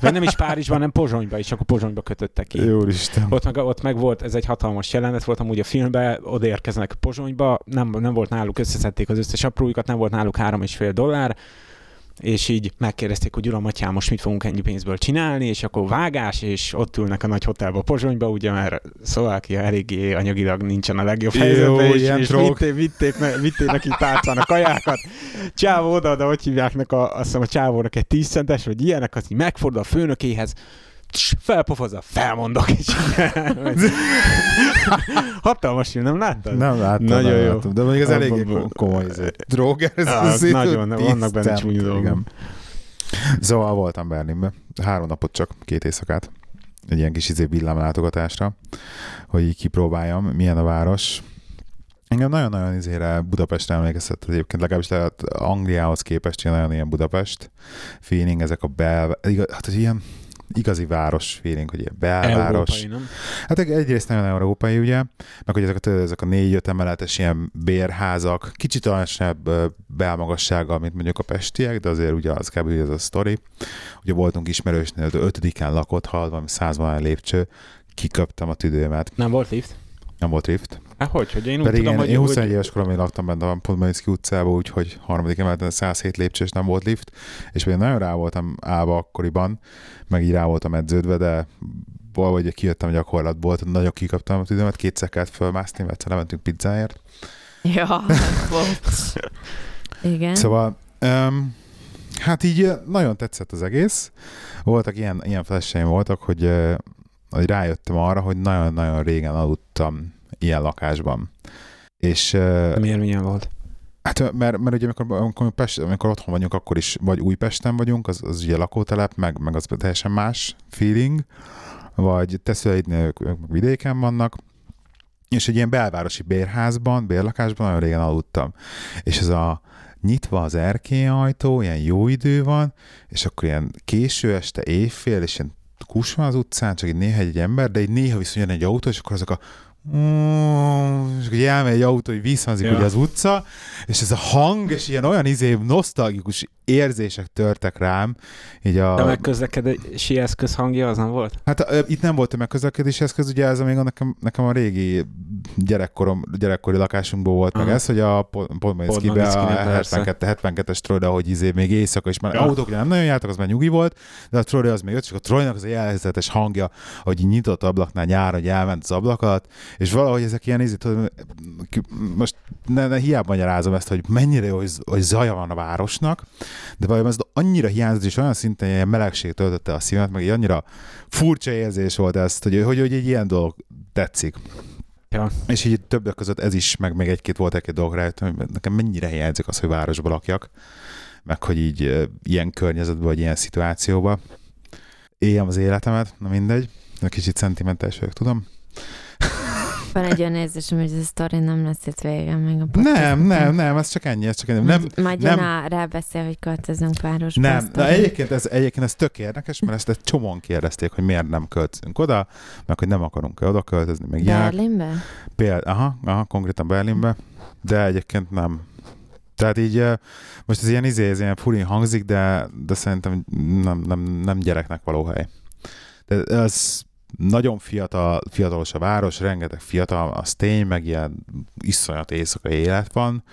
Vagy nem is Párizsban, nem Pozsonyba, és akkor Pozsonyba kötöttek ki. Úristen. Ott meg, ott meg volt, ez egy hatalmas jelenet volt amúgy a filmben, odaérkeznek Pozsonyba, nem, nem volt náluk, összeszedték az összes aprójukat, nem volt náluk három és fél dollár, és így megkérdezték, hogy uram, atyám, most mit fogunk ennyi pénzből csinálni, és akkor vágás, és ott ülnek a nagy hotelba Pozsonyba, ugye, mert Szlovákia eléggé anyagilag nincsen a legjobb helyzetben, és, és vitték, vitték, ne- vitték neki tárcán a kajákat. Csávó oda, de hogy hívják a, azt hiszem a csávónak egy 10 centes, vagy ilyenek, az így megfordul a főnökéhez, felpofozza, felmondok, és Hatalmas film, nem láttad? Nem láttam, Nagyon nem jó. láttam. De mondjuk ez Abba- eléggé abba- ko- komoly izé. Drog, ez Ah, az nagyon, vannak benne csúnya dolgok. Szóval voltam Berlinben. Három napot csak, két éjszakát. Egy ilyen kis izé villámlátogatásra, hogy így kipróbáljam, milyen a város. Engem nagyon-nagyon izére Budapestre emlékeztet egyébként, legalábbis lehet Angliához képest ilyen nagyon ilyen Budapest feeling, ezek a bel... Hát hogy ilyen igazi város feeling, hogy ilyen belváros. Európai, nem? Hát egy- egyrészt nagyon európai, ugye, meg hogy ezek a, ezek a négy-öt emeletes ilyen bérházak, kicsit alacsonyabb belmagassággal, mint mondjuk a pestiek, de azért ugye az kb. ez a sztori. Ugye voltunk ismerősnél, de ötödiken lakott, hal, valami százvan lépcső, kiköptem a tüdőmet, Nem volt lift? nem volt lift. Hát hogy, hogy én úgy Pedig tudom, én, hogy... én hogy- 21 éves koromban laktam benne a Podmanicki utcában, úgyhogy harmadik emeleten 107 lépcsős nem volt lift, és én nagyon rá voltam állva akkoriban, meg így rá voltam edződve, de valahogy kijöttem a gyakorlatból, tehát nagyon kikaptam a tüdőmet, kétszer kellett fölmászni, mert egyszer lementünk pizzáért. Ja, bocs. Igen. Szóval um, hát így nagyon tetszett az egész. Voltak ilyen, ilyen flasheim voltak, hogy, hogy rájöttem arra, hogy nagyon-nagyon régen aludtam ilyen lakásban. És Miért milyen volt? Hát mert, mert ugye amikor, amikor, Pest, amikor otthon vagyunk, akkor is vagy Újpesten vagyunk, az, az ugye lakótelep, meg, meg az teljesen más feeling, vagy te szüleidnél ők, ők vidéken vannak, és egy ilyen belvárosi bérházban, bérlakásban nagyon régen aludtam. És ez a nyitva az erkélyajtó, ilyen jó idő van, és akkor ilyen késő este, éjfél, és ilyen kus van az utcán, csak egy néha egy ember, de egy néha viszont jön egy autó, és akkor azok a Mm, és ugye elmegy egy autó, hogy visszhangzik Ja. ugye az utca, és ez a hang, és ilyen olyan izé nosztalgikus érzések törtek rám, így a... De a megközlekedési eszköz hangja az nem volt? Hát ö, itt nem volt tömegközlekedési eszköz, ugye ez még a nekem, nekem a régi gyerekkorom, gyerekkori lakásunkból volt meg Aha. ez, hogy a Podmanickibe a Podmanickibe, persze. 72, 72-es Troy, hogy izé még éjszaka is, mert Ja. autók nem nagyon jártak, az már nyugi volt, de a Troy az még jött, és a Troynak az a jelzetes hangja, hogy nyitott ablaknál nyáron, hogy elment az ablakat, és valahogy ezek ilyen tudod, most ne, ne, hiába magyarázom ezt, hogy mennyire jó, hogy, hogy zaja van a városnak, de valójában ez annyira hiányzott, és olyan szinten ilyen melegség töltötte a szívemet, meg egy annyira furcsa érzés volt ezt, hogy, hogy, hogy egy ilyen dolog tetszik. Ja. És így többek között ez is, meg még egy-két volt egy-két dolog rájöttem, hogy nekem mennyire hiányzik az, hogy városba lakjak, meg hogy így ilyen környezetben, vagy ilyen szituációban éljem az életemet, na mindegy, de kicsit szentimentális vagyok, tudom. Van egy olyan érzésem, hogy ez a sztori nem lesz itt vége meg a podcast Nem, nem, nem, ez csak ennyi, ez csak ennyi. Nem, Majd- nem. a rábeszél, hogy költözünk városba. Nem, azt de a- egyébként ez, egyébként ez tök érdekes, mert ezt egy csomóan kérdezték, hogy miért nem költözünk oda, meg hogy nem akarunk-e oda költözni, meg. Berlinbe? Például, aha, aha, konkrétan Berlinbe, de egyébként nem. Tehát így most ez ilyen izé, ez ilyen furin hangzik, de, de szerintem nem, nem, nem gyereknek való hely. De ez nagyon fiatal, fiatalos a város, rengeteg fiatal, az tény, meg ilyen iszonyat éjszakai élet van,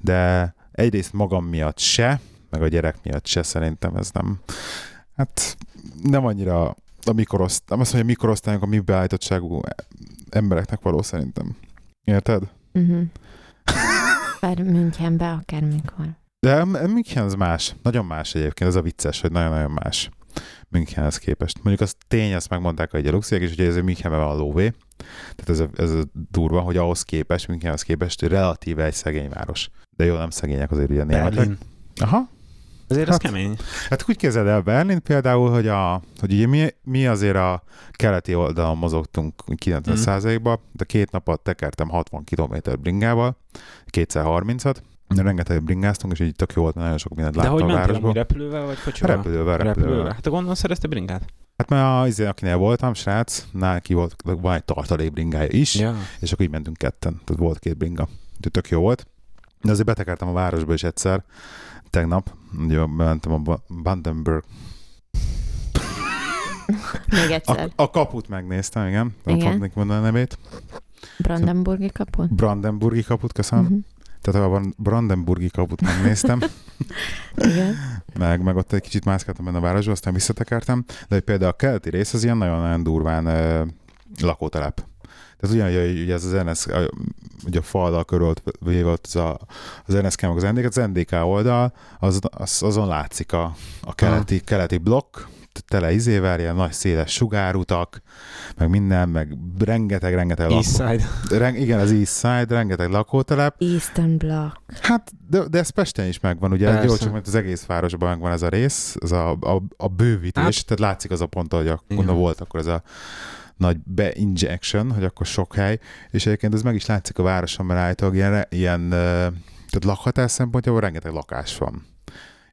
de egyrészt magam miatt se, meg a gyerek miatt se szerintem ez nem, hát nem annyira a mikoroszt, nem azt mondja, a mikorosztályunk a mi beállítottságú embereknek való szerintem. Érted? Uh-huh. Bár Münchenbe akármikor. De München az más. Nagyon más egyébként. Ez a vicces, hogy nagyon-nagyon más Münchenhez képest. Mondjuk az tény, ezt megmondták a gyalogszék, és ugye ez Münchenben van a lóvé. Tehát ez a, ez a durva, hogy ahhoz képest, Münchenhez képest relatíve egy szegény város. De jó, nem szegények azért ugye németek. Berlin. Aha. Azért az Hát- kemény. Hát úgy képzeld el Berlin például, hogy, a, hogy ugye mi, mi azért a keleti oldalon mozogtunk 90%-ba, de két napot tekertem 60 km bringával, kétszer 30-at, de rengeteg bringáztunk, és így tök jó volt, nagyon sok mindent Mhm. De láttam hogy a amúgy repülővel, vagy kocsival? Repülővel, repülővel. repülővel. Hát akkor onnan szerezte bringát? Hát mert az, akinél voltam, srác, neki volt, van egy tartalék bringája is, Ja. és akkor így mentünk ketten, tehát volt két bringa. Úgyhogy tök jó volt. De azért betekertem a városba is egyszer, tegnap, ugye mentem a Brandenburg Még A, egyszer. a kaput megnéztem, igen. Nem Igen. fognék mondani a nevét. Brandenburgi kaput? Brandenburgi kaput, köszönöm. Uh-huh. Tehát a Bran- Brandenburgi kaput megnéztem, Igen. meg, meg ott egy kicsit mászkáltam benne a városba, aztán visszatekertem. De hogy például a keleti rész az ilyen nagyon-nagyon durván ö, lakótelep. Tehát ugyan, hogy ez az NSK, a- ugye a faldal körült véve ott az, a, az NSK meg az NDK, az NDK oldal, az, az, azon látszik a, a keleti, keleti blokk, tele izével, ilyen nagy széles sugárutak, meg minden, meg rengeteg-rengeteg lakó. East Side. Ren, igen, az East Side, rengeteg lakótelep. Eastern Block. Hát, de, de ez Pesten is megvan, ugye? Persze. Jó, csak az egész városban megvan ez a rész, ez a, a, a bővítés, Hát- hát, tehát látszik az a pont, hogy akkor volt akkor ez a nagy be-injection, hogy akkor sok hely, és egyébként ez meg is látszik a városon, mert állítólag ilyen, ilyen tehát lakhatás szempontjából rengeteg lakás van.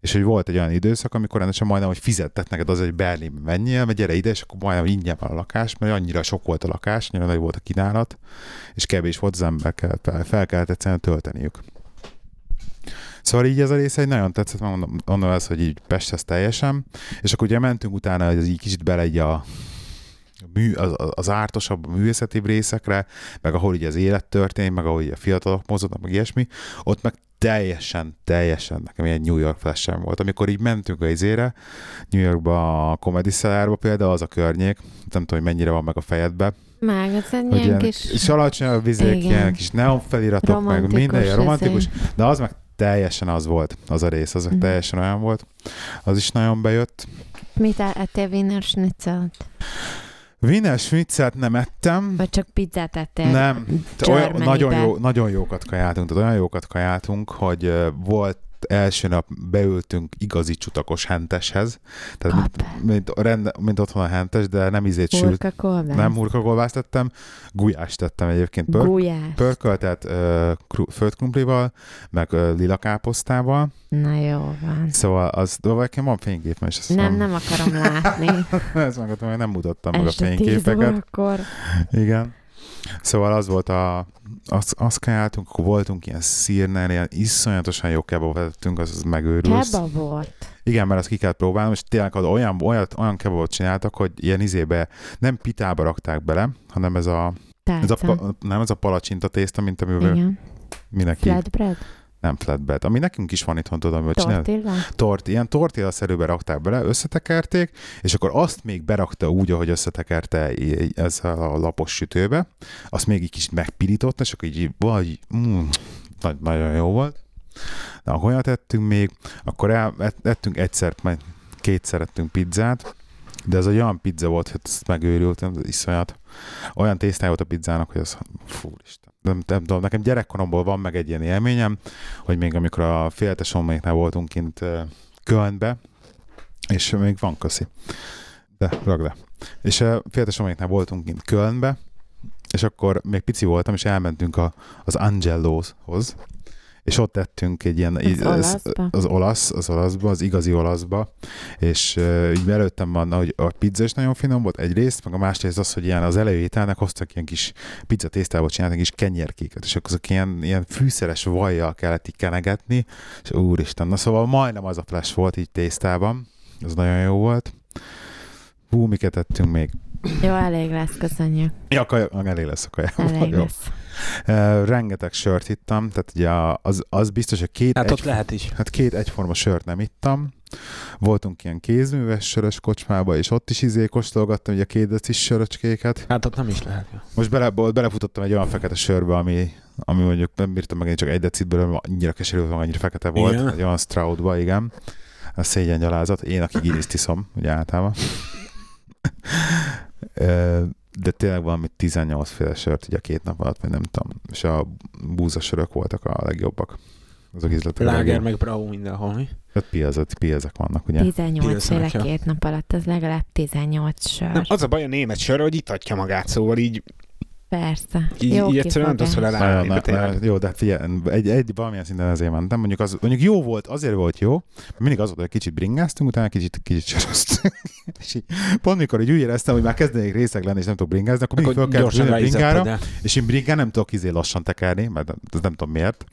És hogy volt egy olyan időszak, amikor rendesen majdnem, hogy fizettek neked az, hogy Berlinbe menjél, mert gyere ide, és akkor majdnem ingyen van a lakás, mert annyira sok volt a lakás, annyira nagy volt a kínálat, és kevés volt az ember, kellett, fel, kellett egyszerűen tölteniük. Szóval így ez a része egy nagyon tetszett, mondom, mondom ez, hogy így Pesthez teljesen, és akkor ugye mentünk utána, hogy ez így kicsit bele a mű, az, az ártosabb, a művészetibb részekre, meg ahol ugye az élet történt, meg ahol ugye a fiatalok mozognak, meg ilyesmi, ott meg teljesen, teljesen nekem ilyen New York flash volt. Amikor így mentünk a izére, New Yorkba a Comedy Cellarba például, az a környék, nem tudom, hogy mennyire van meg a fejedbe, Meg az egy ilyen kis... kis alacsonyabb vizék, Igen. ilyen kis neon feliratok, meg minden ilyen romantikus, izé. de az meg teljesen az volt, az a rész, az meg Mhm. teljesen olyan volt. Az is nagyon bejött. Mit ettél Wiener Schnitzelt? Wiener Schnitzelt nem ettem, Vagy csak pizzát ettél? nem. Olyan, nagyon, jó, nagyon jókat kajáltunk, tehát olyan jókat kajáltunk, hogy volt első nap beültünk igazi csutakos henteshez, tehát mint, mint, rend, mint otthon a hentes, de nem izét sült, nem hurkagolvást tettem, gulyást tettem egyébként, pör, Gulyás. pörköltet kru, földkrumplival, meg ö, lila káposztával, Na jó van. szóval az, de nekem van fényképem, és azt Nem, nem akarom látni. ezt meg, hogy nem mutattam meg a fényképeket. órakor. Igen. Szóval az volt a, azt, azt kajáltunk, akkor voltunk ilyen szírnel, ilyen iszonyatosan jó kebab vettünk, az, az megőrülsz. Volt. Igen, mert azt ki kellett próbálnom, és tényleg az olyan, olyan, olyan kebabot csináltak, hogy ilyen izébe nem pitába rakták bele, hanem ez a, ez a, nem ez a palacsinta tészta, mint amivel Igen. minek hív, Flatbread? Nem flatbed, ami nekünk is van itthon, tudom, hogy csinál. Tort, ilyen tortillaszerűbe rakták bele, összetekerték, és akkor azt még berakta úgy, ahogy összetekerte ezzel a lapos sütőbe, azt még egy kicsit megpirította, és akkor így vagy, mm, nagy, nagyon jó volt. De akkor olyat ettünk még, akkor el, ett- ettünk egyszer, majd kétszer ettünk pizzát, de ez egy olyan pizza volt, hogy ezt megőrültem, ez iszonyat. Olyan tésztája volt a pizzának, hogy az, fú, Isten. Nem, nem tudom, nekem gyerekkoromból van meg egy ilyen élményem, hogy még amikor a féltesomméknál voltunk kint Kölnbe, és még van köszi. De, ragd. És a féltesomméknál voltunk kint Kölnbe, és akkor még pici voltam, és elmentünk a, az Angeloshoz, és ott tettünk egy ilyen... Az olaszba? az olasz, az olaszba, az igazi olaszba, és uh, így előttem van, hogy a pizza is nagyon finom volt egyrészt, meg a másrészt az, hogy ilyen az előételnek hoztak ilyen kis pizza tésztából csináltak kis kenyerkéket, és akkor azok ilyen, ilyen fűszeres vajjal kellett így kenegetni, és úristen, na szóval majdnem az a flash volt így tésztában, az nagyon jó volt. Hú, miket ettünk még? Jó, elég lesz, köszönjük. Ja, kaja, elég lesz a kajával. Elég Jó. lesz. Rengeteg sört ittam, tehát ugye az, az biztos, hogy két, Hát egy, ott lehet is. hát két egyforma sört nem ittam. Voltunk ilyen kézműves sörös kocsmába, és ott is izé kóstolgattam ugye a két decis söröcskéket. Hát ott nem is lehet. Most bele, belefutottam egy olyan fekete sörbe, ami, ami mondjuk nem bírtam meg csak egy decitből, mert annyira keserű volt, annyira fekete volt. Igen? Egy olyan Stroudba, igen. A szégyen gyalázat. Én, aki giriszt iszom, ugye általában. De tényleg valami 18 féle sört ugye két nap alatt, vagy nem tudom. És a búzasörök voltak a legjobbak. Azok ízletek. a Láger legjobb. meg Brau mindenhol, mi? Öt piazat, piazak vannak, ugye? 18 féle két nap alatt, az legalább 18 sör. Nem, az a baj a német sör, hogy itatja magát, szóval így, Persze. így, Jó így egyszerűen nem tudsz vele de jó, de hát figyelj, egy, egy valamilyen szinten ezért mentem. Mondjuk, az, mondjuk jó volt, azért volt jó, mert mindig az volt, hogy kicsit bringáztunk, utána kicsit, kicsit söröztünk. és így, pont mikor így úgy éreztem, hogy már kezdenék részeg lenni, és nem tudok bringázni, akkor, mindig Akkor föl kell gyorsan ülni a bringára, el. és én bringán nem tudok izé lassan tekerni, mert ez nem tudom miért.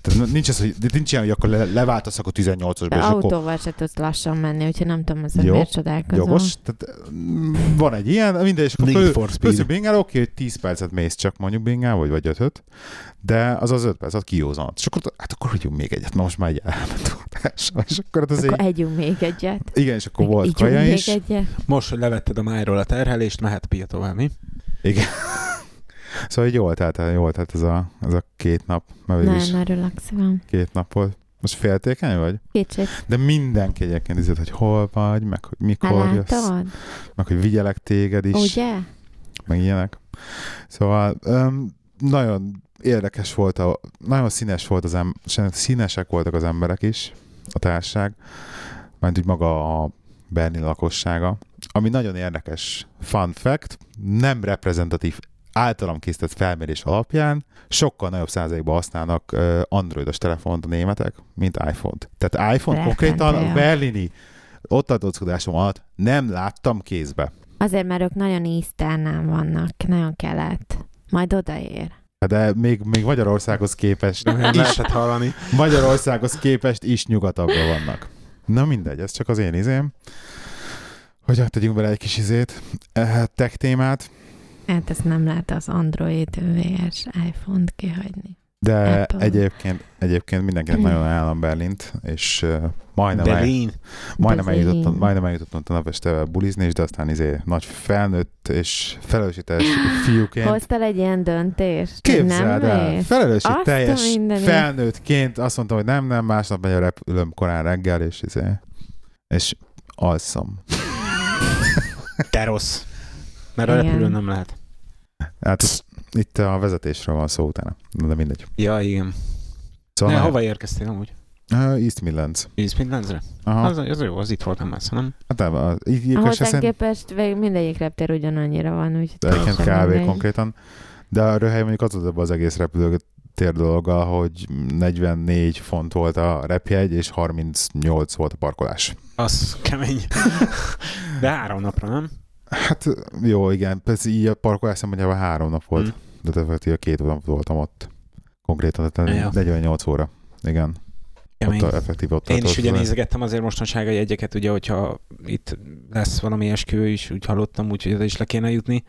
Tehát nincs, ez, hogy, nincs ilyen, hogy akkor le, leváltasz akkor 18-osba, De és akkor autóval se tudsz lassan menni, úgyhogy nem tudom, az Jó, miért csodálkozom. jogos. Tehát, mm, van egy ilyen, mindegy, és akkor föl, oké, hogy 10 percet mész csak mondjuk bringál, vagy vagy 5 de az az 5 perc, az kiózanat. És akkor, hát akkor hagyjunk még egyet, na most már egy elment És akkor hát az Akkor egy, együnk még egyet. igen, és akkor Meg volt kaja még is. egyet. Most, hogy levetted a májról a terhelést, mehet pia tovább, mi? Igen. Szóval így jól telt, el- jól telt ez a, ez a két nap, mert Nagyon örülök szívem. két nap volt. Most féltékeny vagy? Kicsit. De mindenki egyébként izett, hogy hol vagy, meg hogy mikor Hát jössz, meg hogy vigyelek téged is. Ugye? meg ilyenek. Szóval um, nagyon érdekes volt, a, nagyon színes volt az em, színesek voltak az emberek is, a társaság, mert úgy maga a Berlin lakossága. Ami nagyon érdekes fun fact, nem reprezentatív általam készített felmérés alapján sokkal nagyobb százalékban használnak androidos telefont a németek, mint iPhone-t. Tehát iPhone konkrétan a berlini ott tartózkodásom alatt nem láttam kézbe. Azért, mert ők nagyon Easternán vannak, nagyon kelet. Majd odaér. De még, még Magyarországhoz képest Nem is, lehetett hallani. Magyarországhoz képest is nyugatabbra vannak. Na mindegy, ez csak az én izém. Hogy hát tegyünk bele egy kis izét, eh, tech témát, Hát ezt nem lehet az Android VS iPhone-t kihagyni. De Apple. egyébként, egyébként mindenkinek nagyon ajánlom Berlint, és uh, majdnem, el, Berlin. majdnem, Berlin. eljutottam, majdnem eljutottam a este bulizni, is, de aztán izé nagy felnőtt és felelősségteljes fiúként Hoztál egy ilyen döntést? Képzeld nem el, felelősség teljes a felnőttként azt mondtam, hogy nem, nem, másnap megy a repülőm korán reggel, és, izé, és alszom. Te rossz. Mert a Igen. repülőn nem lehet. Hát itt a vezetésről van szó utána, Na, de mindegy. Ja, igen. Szóval Ne, hova érkeztél amúgy? Uh, East Midlands. East Midlandsre? Aha. Az, az jó, az itt voltam messze, nem? Hát nem, az, így, Ahhoz szerint, képest mindegyik reptér ugyanannyira van, úgyhogy teljesen kb. konkrétan. De a röhely mondjuk az az egész repülőtér dolga, hogy 44 font volt a repjegy, és 38 volt a parkolás. Az kemény. De három napra, nem? Hát jó, igen, persze így a parkolás szempontjából három nap volt, Hmm. de effektíve két nap voltam ott. Konkrétan, tehát Ja. 48 óra. Igen, Kemény. ott effektív ott Én is ugye nézegettem azért mostanság a jegyeket, ugye, hogyha itt lesz valami esküvő is, úgy hallottam, úgyhogy oda is le kéne jutni.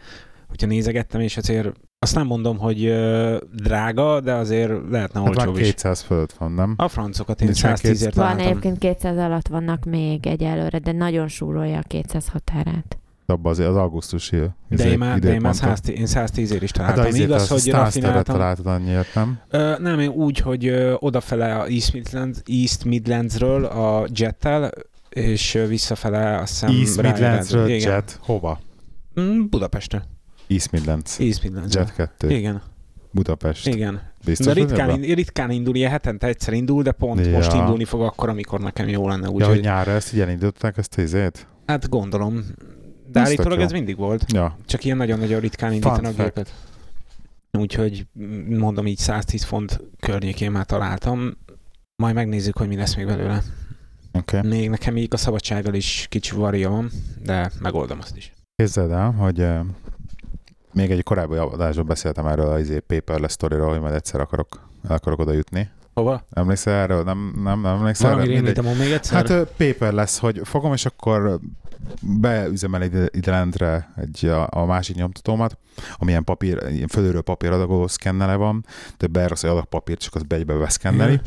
Hogyha nézegettem, és azért azt nem mondom, hogy ö, drága, de azért lehetne Hát olcsóbb is. 200 fölött van, nem? A francokat én Nincsen 110-ért Van egyébként 200 alatt vannak még egyelőre, de nagyon súrolja a 200 határát. Abban az, az augusztusi De én már, de én már időponton. 110, én 110 ért is Hát találtam. azért Igaz, az hogy rafináltam. találtad annyiért, nem? Ö, nem, én úgy, hogy ö, odafele a East, Midlands, East Midlandsről a jettel, és ö, visszafele azt hiszem... East Midlandsről Igen. Jet. Hova? Mm, Budapestre. East Midlands. East Midlands. Jet 2. Igen, Budapest. igen. Biztos, de hogy ritkán, ebben? ritkán indul, ilyen hetente egyszer indul, de pont Ja. most indulni fog akkor, amikor nekem jó lenne. Ja, Úgyhogy, hogy nyárra ezt így elindították, ezt a izét? hát gondolom. De Ez állítólag ez mindig volt. Ja. Csak ilyen nagyon-nagyon ritkán indítanak gépet. Úgyhogy mondom így 110 font környékén már találtam. Majd megnézzük, hogy mi lesz még belőle. Okay. Még nekem így a szabadsággal is kicsi varja van, de megoldom azt is. Képzeld el, hogy még egy korábbi adásban beszéltem erről az izé paperless sztoriról, hogy majd egyszer akarok, el akarok oda jutni. Hova? Emlékszel erről? Nem, nem, nem emlékszel Valami? Mindegy. rémítem még egyszer? Hát ö, paperless, hogy fogom, és akkor beüzemel ide, ide lentre egy, a, a másik nyomtatómat, amilyen papír, ilyen fölülről papíradagoló szkennele van, de beerasz egy adag papírt, csak az egybe beszkenneli. Igen.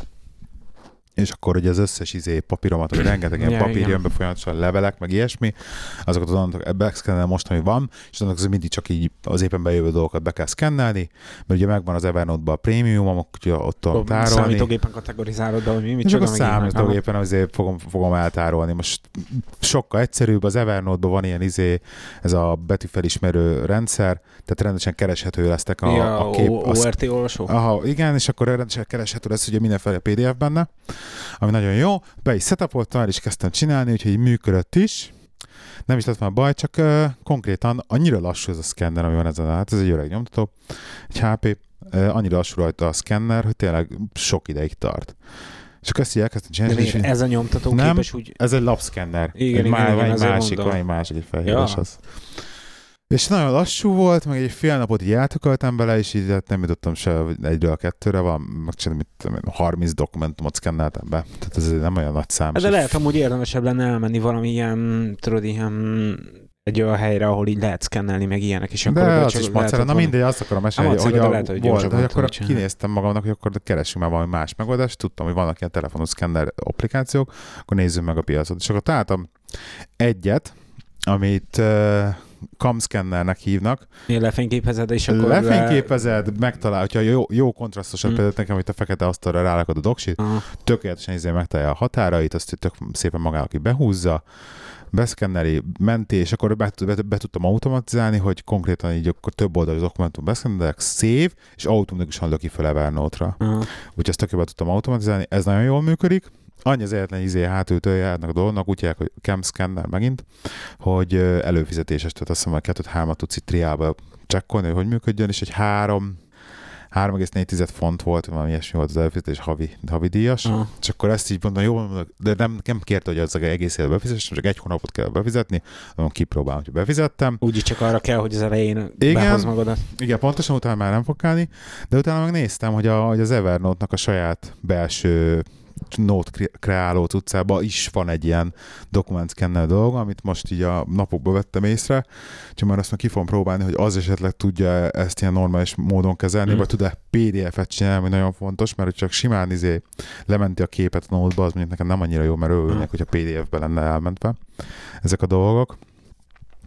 És akkor ugye az összes izé papíromat, hogy rengeteg ilyen Ja, papír igen. jön be folyamatosan, levelek, meg ilyesmi, azokat az adatok beszkennel most, ami van, és annak az mindig csak így az éppen bejövő dolgokat be kell szkennelni, mert ugye megvan az Evernote-ban a prémium, úgyhogy ott tudom A tárolni. Számítógépen kategorizálod, de hogy mi, mi És csak akkor számítógépen azért fogom, fogom eltárolni. Most sokkal egyszerűbb, az Evernote-ban van ilyen izé, ez a betűfelismerő rendszer, tehát rendesen kereshető lesztek a, ja, a kép. A, ORT olvasó? Aha, igen, és akkor rendesen kereshető lesz ugye mindenféle PDF benne, ami nagyon jó. Be is setupoltam, el is kezdtem csinálni, úgyhogy működött is. Nem is lett már baj, csak uh, konkrétan annyira lassú ez a szkenner, ami van ezen, hát ez egy öreg nyomtató, egy HP, uh, annyira lassú rajta a szkenner, hogy tényleg sok ideig tart. És akkor ezt így elkezdtem De csinálni, és miért? így- Ez a nyomtató Nem. képes úgy... ez egy lapszkenner. Igen, egy igen, má- igen, egy másik, van egy másik, egy fehéres Ja. az. És nagyon lassú volt, meg egy fél napot így eltököltem bele, és így hát nem jutottam se egyről a kettőre, van, megcsinálom, mit tudom én, 30 dokumentumot szkenneltem be. Tehát ez nem olyan nagy szám. Hát De lehet amúgy érdemesebb lenne elmenni valami ilyen, tudod, ilyen egy olyan helyre, ahol így lehet szkennelni, meg ilyenek, és akkor de az is macera. Na mindegy, azt akarom mesélni, A hogy, hogy, a, lehet, hogy volt, hogy akkor csinálni. kinéztem magamnak, hogy akkor keressünk már valami más megoldást, tudtam, hogy vannak ilyen telefonos szkenner applikációk, akkor nézzük meg a piacot. És akkor találtam egyet, amit camscannernek hívnak, Ilyen lefényképezed, és akkor... Lefényképezed, megtalál, hogyha jó, jó kontrasztosan, Mm. például nekem, hogy a fekete asztalra rálakod a doksit, Aha. tökéletesen izé megtalálja a határait, azt tök szépen magának ki behúzza, beszkenneli, menti, és akkor be, be, be, tudtam automatizálni, hogy konkrétan így akkor több oldalas dokumentum beszkennelek, save, és automatikusan löki fel Evernote-ra. Úgyhogy ezt tökéletesen tudtam automatizálni, ez nagyon jól működik. Annyi az egyetlen izé hátultője ennek a dolognak, úgy hogy cam scanner megint, hogy előfizetéses, tehát azt hiszem, hogy kettőt hármat tudsz itt triába csekkolni, hogy működjön, és egy három 3,4 font volt, valami ilyesmi volt az előfizetés havi, havi díjas, Aha. és akkor ezt így mondom, jó, de nem, nem kérte, hogy az egész évet befizessem, csak egy hónapot kell befizetni, mondom, kipróbálom, hogy befizettem. Úgyis csak arra kell, hogy az elején Igen. magadat. Igen, pontosan utána már nem fog állni, de utána meg néztem, hogy, a, hogy az Evernote-nak a saját belső note kre- kreáló cuccába is van egy ilyen dokument szkennel dolog, amit most így a napokban vettem észre, csak már azt meg ki fogom próbálni, hogy az esetleg tudja ezt ilyen normális módon kezelni, Mm. vagy tud-e PDF-et csinálni, ami nagyon fontos, mert hogy csak simán izé lementi a képet a note-ba, az mondjuk nekem nem annyira jó, mert örülnek, hogyha PDF-be lenne elmentve ezek a dolgok.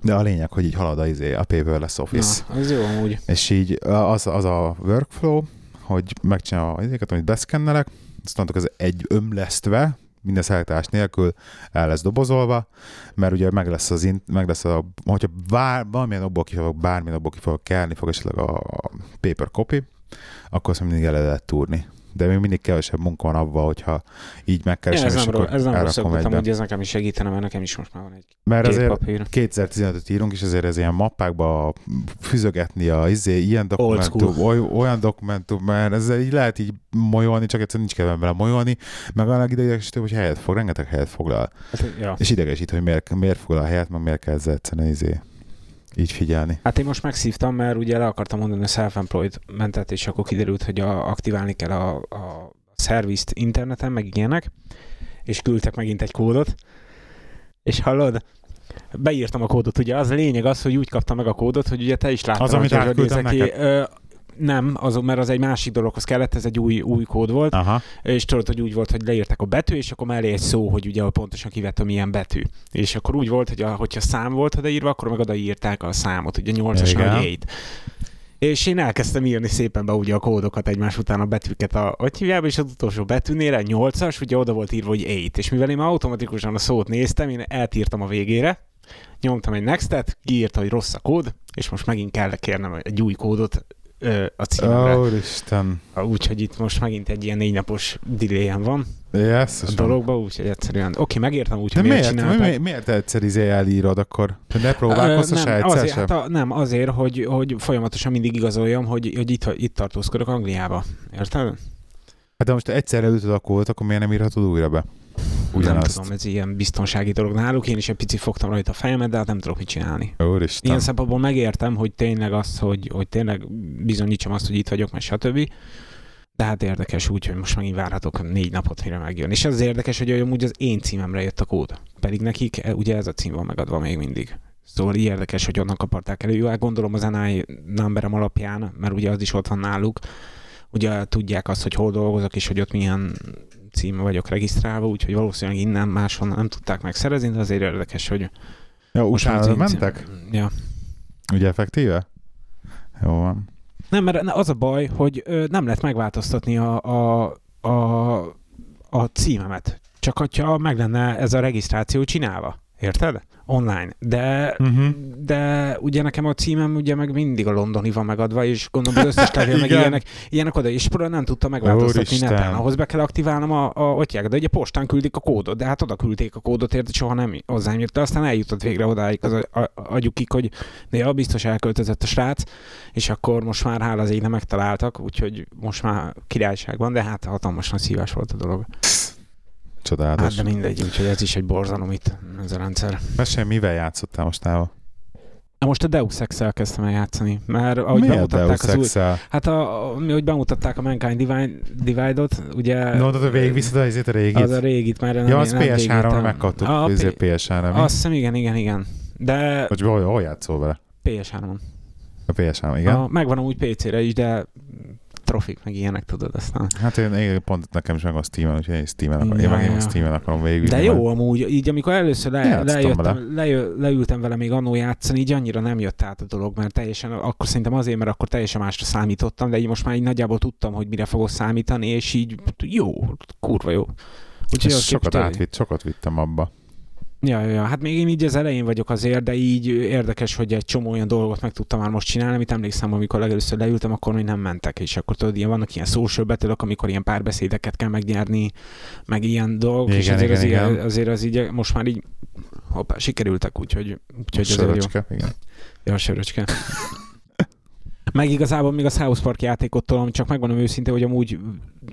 De a lényeg, hogy így halad a, izé, a paperless office. Na, az jó amúgy. És így az, az a workflow, hogy megcsinálom az izéket, amit beszkennelek, aztán ez egy ömlesztve, minden szállítás nélkül el lesz dobozolva, mert ugye meg lesz az, int, meg lesz a, hogyha bár, valamilyen okból ki fogok, bármilyen okból ki kelni, fog esetleg a paper copy, akkor azt mindig el lehet túrni. De még mindig kevesebb munka van abban, hogyha így Ja, megkeresem, ez és nem, akkor ez nem rossz elrakom ötlet, egybe. amúgy ez nekem is segítene, mert nekem is most már van egy Mert két azért papír. 2015-öt írunk, és ezért ez ilyen mappákba füzögetni a izé, ilyen dokumentum, oly, olyan dokumentum, mert ezzel így lehet így molyolni, csak egyszerűen nincs kedvem vele molyolni, meg a legidegesítőbb, hogy helyet fog, rengeteg helyet foglal. Hát, ja. És idegesít, hogy miért, miért foglal a helyet, meg miért kell ezzel egyszerűen izé így figyelni. Hát én most megszívtam, mert ugye le akartam mondani a self-employed mentet, és akkor kiderült, hogy a, aktiválni kell a, a szervizt interneten, meg ilyenek, és küldtek megint egy kódot, és hallod, beírtam a kódot, ugye az lényeg az, hogy úgy kaptam meg a kódot, hogy ugye te is láttad, Az, amit hogy nézek neked? Nem, az, mert az egy másik dologhoz kellett, ez egy új, új kód volt, Aha. és tudod, hogy úgy volt, hogy leírták a betű, és akkor mellé egy szó, hogy ugye pontosan kivettem milyen betű. És akkor úgy volt, hogy a, hogyha szám volt odaírva, akkor meg odaírták a számot, ugye 8-as, Igen. vagy 8. És én elkezdtem írni szépen be ugye a kódokat egymás után a betűket a hívják, és az utolsó betűnél egy 8-as, ugye oda volt írva, hogy 8. És mivel én már automatikusan a szót néztem, én eltírtam a végére, nyomtam egy next-et, kiírta, hogy rossz a kód, és most megint kell kérnem egy új kódot ö, a címemre. Ó, Isten. Úgyhogy itt most megint egy ilyen négy napos delay van Yes, a dologba, úgyhogy egyszerűen, oké, megértem úgy, De hogy miért, miért, csinálták. miért, egyszer izé elírod akkor? Ne próbálkozz se nem, azért, sem? hát a, nem, azért, hogy, hogy folyamatosan mindig igazoljam, hogy, hogy itt, itt tartózkodok Angliába. Érted? Hát de most egyszer elütöd a kódot, akkor miért nem írhatod újra be? Nem Ugyanazt. tudom, ez ilyen biztonsági dolog náluk. Én is egy picit fogtam rajta a fejemet, de hát nem tudok mit csinálni. Úristen. Ilyen szempontból megértem, hogy tényleg az, hogy, hogy tényleg bizonyítsam azt, hogy itt vagyok, meg stb. De hát érdekes úgy, hogy most megint várhatok négy napot, mire megjön. És az érdekes, hogy amúgy az én címemre jött a kód. Pedig nekik e, ugye ez a cím van megadva még mindig. Szóval így érdekes, hogy onnan kaparták elő. Jó, hát gondolom az NI numberem alapján, mert ugye az is ott van náluk. Ugye tudják azt, hogy hol dolgozok, és hogy ott milyen címe vagyok regisztrálva, úgyhogy valószínűleg innen máshonnan nem tudták megszerezni, de azért érdekes, hogy Ja, cím- mentek? Ja. Ugye effektíve? Jó van. Nem, mert az a baj, hogy nem lehet megváltoztatni a, a, a, a címemet. Csak hogyha meg lenne ez a regisztráció csinálva. Érted? Online. De, Uh-huh. de ugye nekem a címem ugye meg mindig a londoni van megadva, és gondolom az összes levél meg ilyenek, ilyenek oda, és például nem tudta megváltoztatni Úristen. neten. Ahhoz be kell aktiválnom a, a otyák, de ugye postán küldik a kódot, de hát oda küldték a kódot, érted, soha nem hozzám jött, de aztán eljutott végre odáig az a- a- agyukig, hogy de ja, biztos elköltözött a srác, és akkor most már hála az égnek megtaláltak, úgyhogy most már királyság van, de hát hatalmas nagy szívás volt a dolog. Hát Csodálatos. de mindegy, úgyhogy ez is egy borzalom itt, ez a rendszer. Mesélj, mivel játszottál mostával? Na most a Deus Ex-el kezdtem el játszani, mert ahogy Miért bemutatták Deus az új... Hát a, a, mi, hogy bemutatták a Mankind Divine, Divide-ot, ugye... Mondod, hogy végigviszed a izét a régit? Az a régit, mert nem, ja, az nem PS3-ra végítem. megkaptuk, A, a P- PS3-ra, mi? Azt hiszem, igen, igen, igen. De Vagy hol, hol játszol vele? PS3-on. A PS3, igen? A, megvan úgy PC-re is, de trofik, meg ilyenek, tudod, aztán. Hát én, én pont nekem is meg a Steam-en, úgyhogy én Steam-en akarom, én Ja, meg ja. Steam-en akarom végül. De jó amúgy, így amikor először le, Játszottam lejöttem, lejö, leültem vele még annó játszani, így annyira nem jött át a dolog, mert teljesen, akkor szerintem azért, mert akkor teljesen másra számítottam, de így most már így nagyjából tudtam, hogy mire fogok számítani, és így jó, kurva jó. Úgyhogy sokat átvitt, sokat vittem abba. Ja, ja, ja, hát még én így az elején vagyok azért, de így érdekes, hogy egy csomó olyan dolgot meg tudtam már most csinálni, amit emlékszem, amikor legelőször leültem, akkor még nem mentek, és akkor tudod, ilyen vannak ilyen social battle amikor ilyen párbeszédeket kell megnyerni, meg ilyen dolgok, és Igen, azért, igen, az igen. Így, azért az így most már így hoppá, sikerültek, úgyhogy, úgyhogy azért jó. Igen. Jó, a söröcske. Meg igazából még a South Park játékot tolom, csak megmondom őszintén, hogy amúgy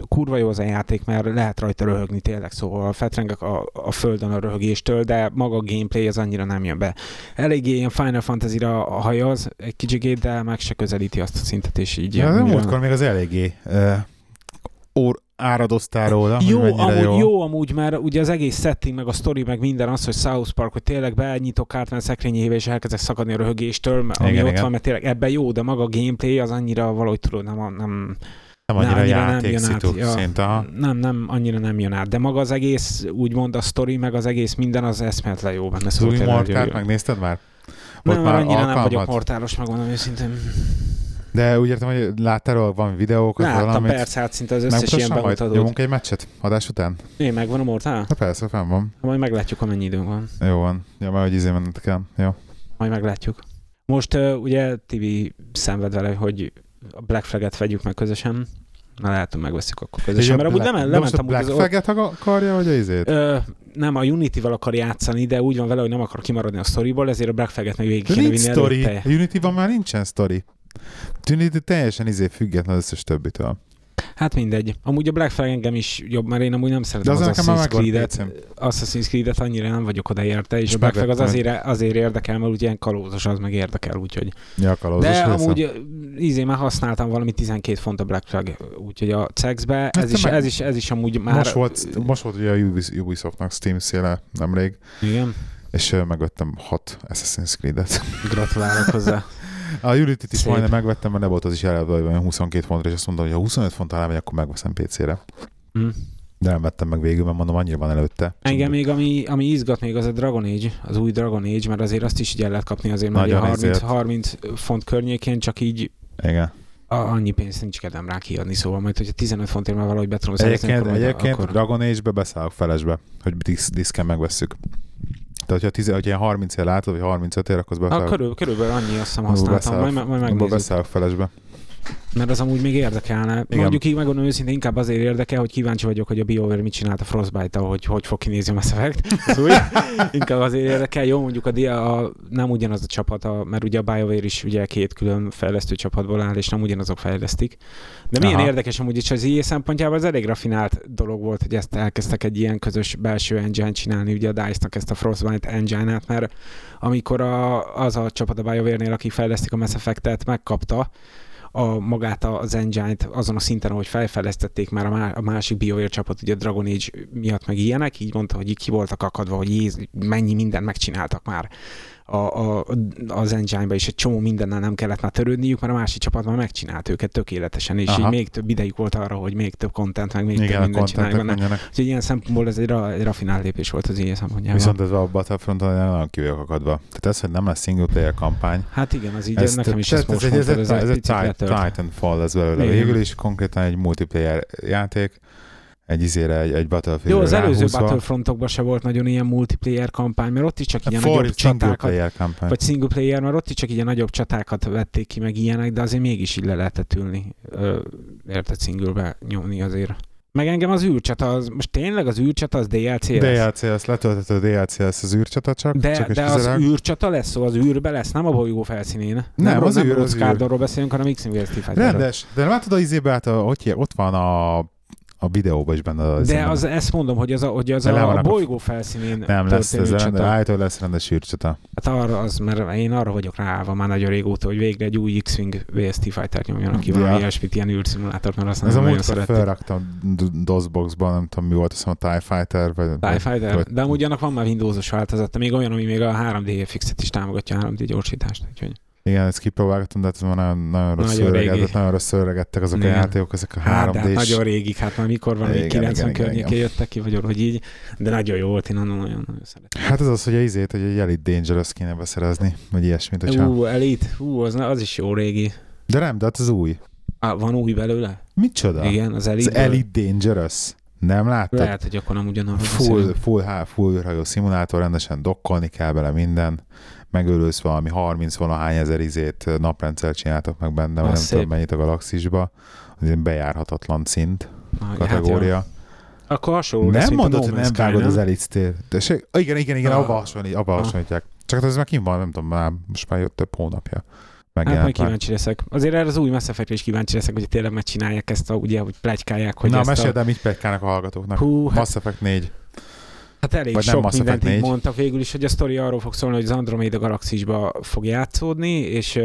kurva jó az a játék, mert lehet rajta röhögni tényleg, szóval fetrengek a, a földön a röhögéstől, de maga a gameplay az annyira nem jön be. Eléggé ilyen Final Fantasy-ra hajaz egy kicsikét, de meg se közelíti azt a szintet, és így... Ja, múltkor még az eléggé uh, ór, áradoztál róla, jó, amúgy jó. jó. amúgy, mert ugye az egész setting, meg a story, meg minden az, hogy South Park, hogy tényleg benyitok Cartman szekrényébe, és elkezdek szakadni a röhögéstől, ami Igen, ott igen. van, mert tényleg ebben jó, de maga a gameplay az annyira valahogy tudod, nem, nem, Nem annyira annyira nem jön át, ja. szinte. aha. nem, nem, annyira nem jön át, de maga az egész, úgymond a story, meg az egész minden az eszméletlen jó benne. Az új jó. megnézted már? Nem, Ott már már annyira nem vagyok alkalmat? mortálos, megmondom őszintén. De úgy értem, hogy láttál van videókat, Láttam valamit? persze, hát szinte az összes ilyen bemutatót. Nyomunk egy meccset adás után? Én megvan a mortál? Na persze, fenn van. Majd meglátjuk, amennyi időnk van. Jó van. Ja, mert hogy izé menned kell. Jó. Majd meglátjuk. Most uh, ugye Tibi szenved vele, hogy a Black Flag-et vegyük meg közösen. Na lehet, hogy megveszük akkor közösen. Mert amúgy de most a Black Flag-et akarja, vagy a izét? Ö, nem, a Unity-val akar játszani, de úgy van vele, hogy nem akar kimaradni a storyból, ezért a Black Flag-et meg végig kéne vinni story. előtte. A Unity-ban már nincsen story. Unity teljesen izé független az összes többitől. Hát mindegy. Amúgy a Black Flag engem is jobb, mert én amúgy nem De szeretem az az, Assassin's Creed-et. Assassin's Creed-et annyira nem vagyok oda érte, és a Black Flag az azért, azért érdekel, mert ugye ilyen kalózos, az meg érdekel, úgyhogy. Ja, kalózos De része. amúgy ízé már használtam valami 12 font a Black Flag, úgyhogy a CEX-be, ez Hát is, meg- ez, is, ez is amúgy már... Most volt, most volt ugye a Ubis- Ubisoftnak Steam széle nemrég, Igen, és ö, megvettem hat Assassin's Creed-et. gratulálok hozzá. A Unity-t is Szép. majdnem megvettem, mert ne volt az is eleve olyan 22 fontra, és azt mondtam, hogy ha 25 font alá megy, akkor megveszem PC-re. Hm. De nem vettem meg végül, mert mondom, annyira van előtte. Engem még, ami, ami izgat még, az a Dragon Age, az új Dragon Age, mert azért azt is így el lehet kapni azért már Nagyon ugye 30, ezért. 30 font környékén, csak így Igen. a, annyi pénzt nincs kedvem rá kiadni, szóval majd, hogyha 15 fontért már valahogy be tudom szerezni, Egyébként, akkor, egyébként akkor... Dragon Age-be beszállok felesbe, hogy disz, diszken megvesszük. Tehát, hogyha, hogyha ilyen 30 ér látod, vagy 35 ér, akkor beszállok. körül, körülbelül annyi azt hiszem Abba használtam, majd, beszállok- majd abba megnézzük. beszállok felesbe. Mert az amúgy még érdekelne. Igen. Mondjuk így megmondom őszintén, inkább azért érdekel, hogy kíváncsi vagyok, hogy a BioWare mit csinált a Frostbite-tal, hogy hogy fog kinézni a Mass Effect. Az új. inkább azért érdekel. Jó, mondjuk a, dia, a nem ugyanaz a csapat, a, mert ugye a BioWare is ugye két külön fejlesztő csapatból áll, és nem ugyanazok fejlesztik. De milyen Aha. érdekes amúgy is az IE szempontjából, ez elég rafinált dolog volt, hogy ezt elkezdtek egy ilyen közös belső engine csinálni, ugye a DICE-nak ezt a Frostbite engine-et, mert amikor a, az a csapat a BioWare-nél, aki fejlesztik a Mass Effect-et, megkapta, a, magát az engine-t azon a szinten, ahogy felfejlesztették már a, má, a másik BioWare csapat, ugye Dragon Age miatt meg ilyenek, így mondta, hogy ki voltak akadva, hogy jéz, mennyi mindent megcsináltak már a, a, az engine-be, és egy csomó mindennel nem kellett már törődniük, mert a másik csapat már megcsinált őket tökéletesen, és Aha. így még több idejük volt arra, hogy még több content, meg még több Igen, a mindent csinálják contentek benne. Úgyhogy ilyen szempontból ez egy, ra, egy rafinált lépés volt az ilyen szempontjából. Viszont ez a Battlefronton nagyon ki akadva. Tehát ez, hogy nem lesz single player kampány, Hát igen, az így ez, ez, nekem is ez, ez, most ez, egy, ez egy picit Tit- letört. Titanfall lesz belőle. Igen. Végül is konkrétan egy multiplayer játék, egy izére, egy, egy Battlefield Jó, az előző. Battlefrontokban se volt nagyon ilyen multiplayer kampány, mert ott is csak ilyen For nagyobb csatákat, kampány. vagy single player, mert ott is csak ilyen nagyobb csatákat vették ki, meg ilyenek, de azért mégis így le lehetett ülni, ö, érted singlebe nyomni azért. Meg engem az űrcsata, az, most tényleg az űrcsata az DLC lesz? DLC, lesz letöltető DLC lesz az űrcsata csak. De, csak de az közelebb. űrcsata lesz, szóval az űrbe lesz, nem a bolygó felszínén. Nem, Nem, az nem űr, az űr. Beszélünk, hanem Fighterről. Rendes. De látod az izébe, hát hogy ott van a, a videóban is benne. Az De az, ezt mondom, hogy az a, hogy az a, a bolygó felszínén nem lesz, ez csata. állítól lesz rendes űrcsata. Hát arra az, mert én arra vagyok ráállva már nagyon régóta, hogy végre egy új X-Wing VST Fighter nyomjanak ki Ja. valami ilyesmit, ilyen űrszimulátort, mert azt Ez nem nagyon szerették. felraktam DOSBoxban, nem tudom mi volt, azt mondom, TIE Fighter, vagy... TIE Fighter, vagy- de amúgy annak van már Windowsos változata, még olyan, ami még a 3D fixet is támogatja, a 3D gyorsítást, úgyhogy Igen, ezt kipróbáltam, de hát ez már nagyon, nagyon rossz Nagyon öregedett, nagyon rossz öregedtek azok Igen. a játékok, ezek a hát, de 3D-s. hát nagyon régig, hát már mikor van, még Igen, 90 igen, igen, környékén jöttek ki, vagy hogy így, de nagyon jó volt, én nagyon, nagyon, nagyon szeretem. Hát ez az, hogy a izét, hogy egy Elite Dangerous kéne beszerezni, vagy ilyesmit, hogyha... Ú, Elite, ú, az, az is jó régi. De nem, de hát az új. Ah, van új belőle? Micsoda? Igen, az Elite. Az Elite Dangerous. Nem láttad? Lehet, hogy akkor nem ugyanarról Full, full, full, full űrhajó szimulátor, rendesen dokkolni kell bele minden. Megölősz valami 30 valahány ezer izét naprendszer csináltak meg benne, vagy nem szép. tudom mennyit a galaxisba. Az egy bejárhatatlan szint, Ah, hát kategória. jó. Akkor hasonló lesz, nem mint mondod, hogy nem vágod az Elite? Ah, Igen, igen, igen, Ah. abba hasonlít, abba Ah. hasonlítják. Csak hát ez már kim van, nem tudom, már most már jött több hónapja. Hát majd Megjelent kíváncsi leszek. Azért erre az új Mass Effect-re is kíváncsi leszek, hogy tényleg megcsinálják ezt, a, ugye, hogy plegykálják, hogy Na, meséld a... el, mit pegykának a hallgatóknak. Hú, hát, Mass Effect 4. Hát elég Vagy sok mindent így 4. mondtak végül is, hogy a sztori arról fog szólni, hogy az Andromeda galaxisba fog játszódni, és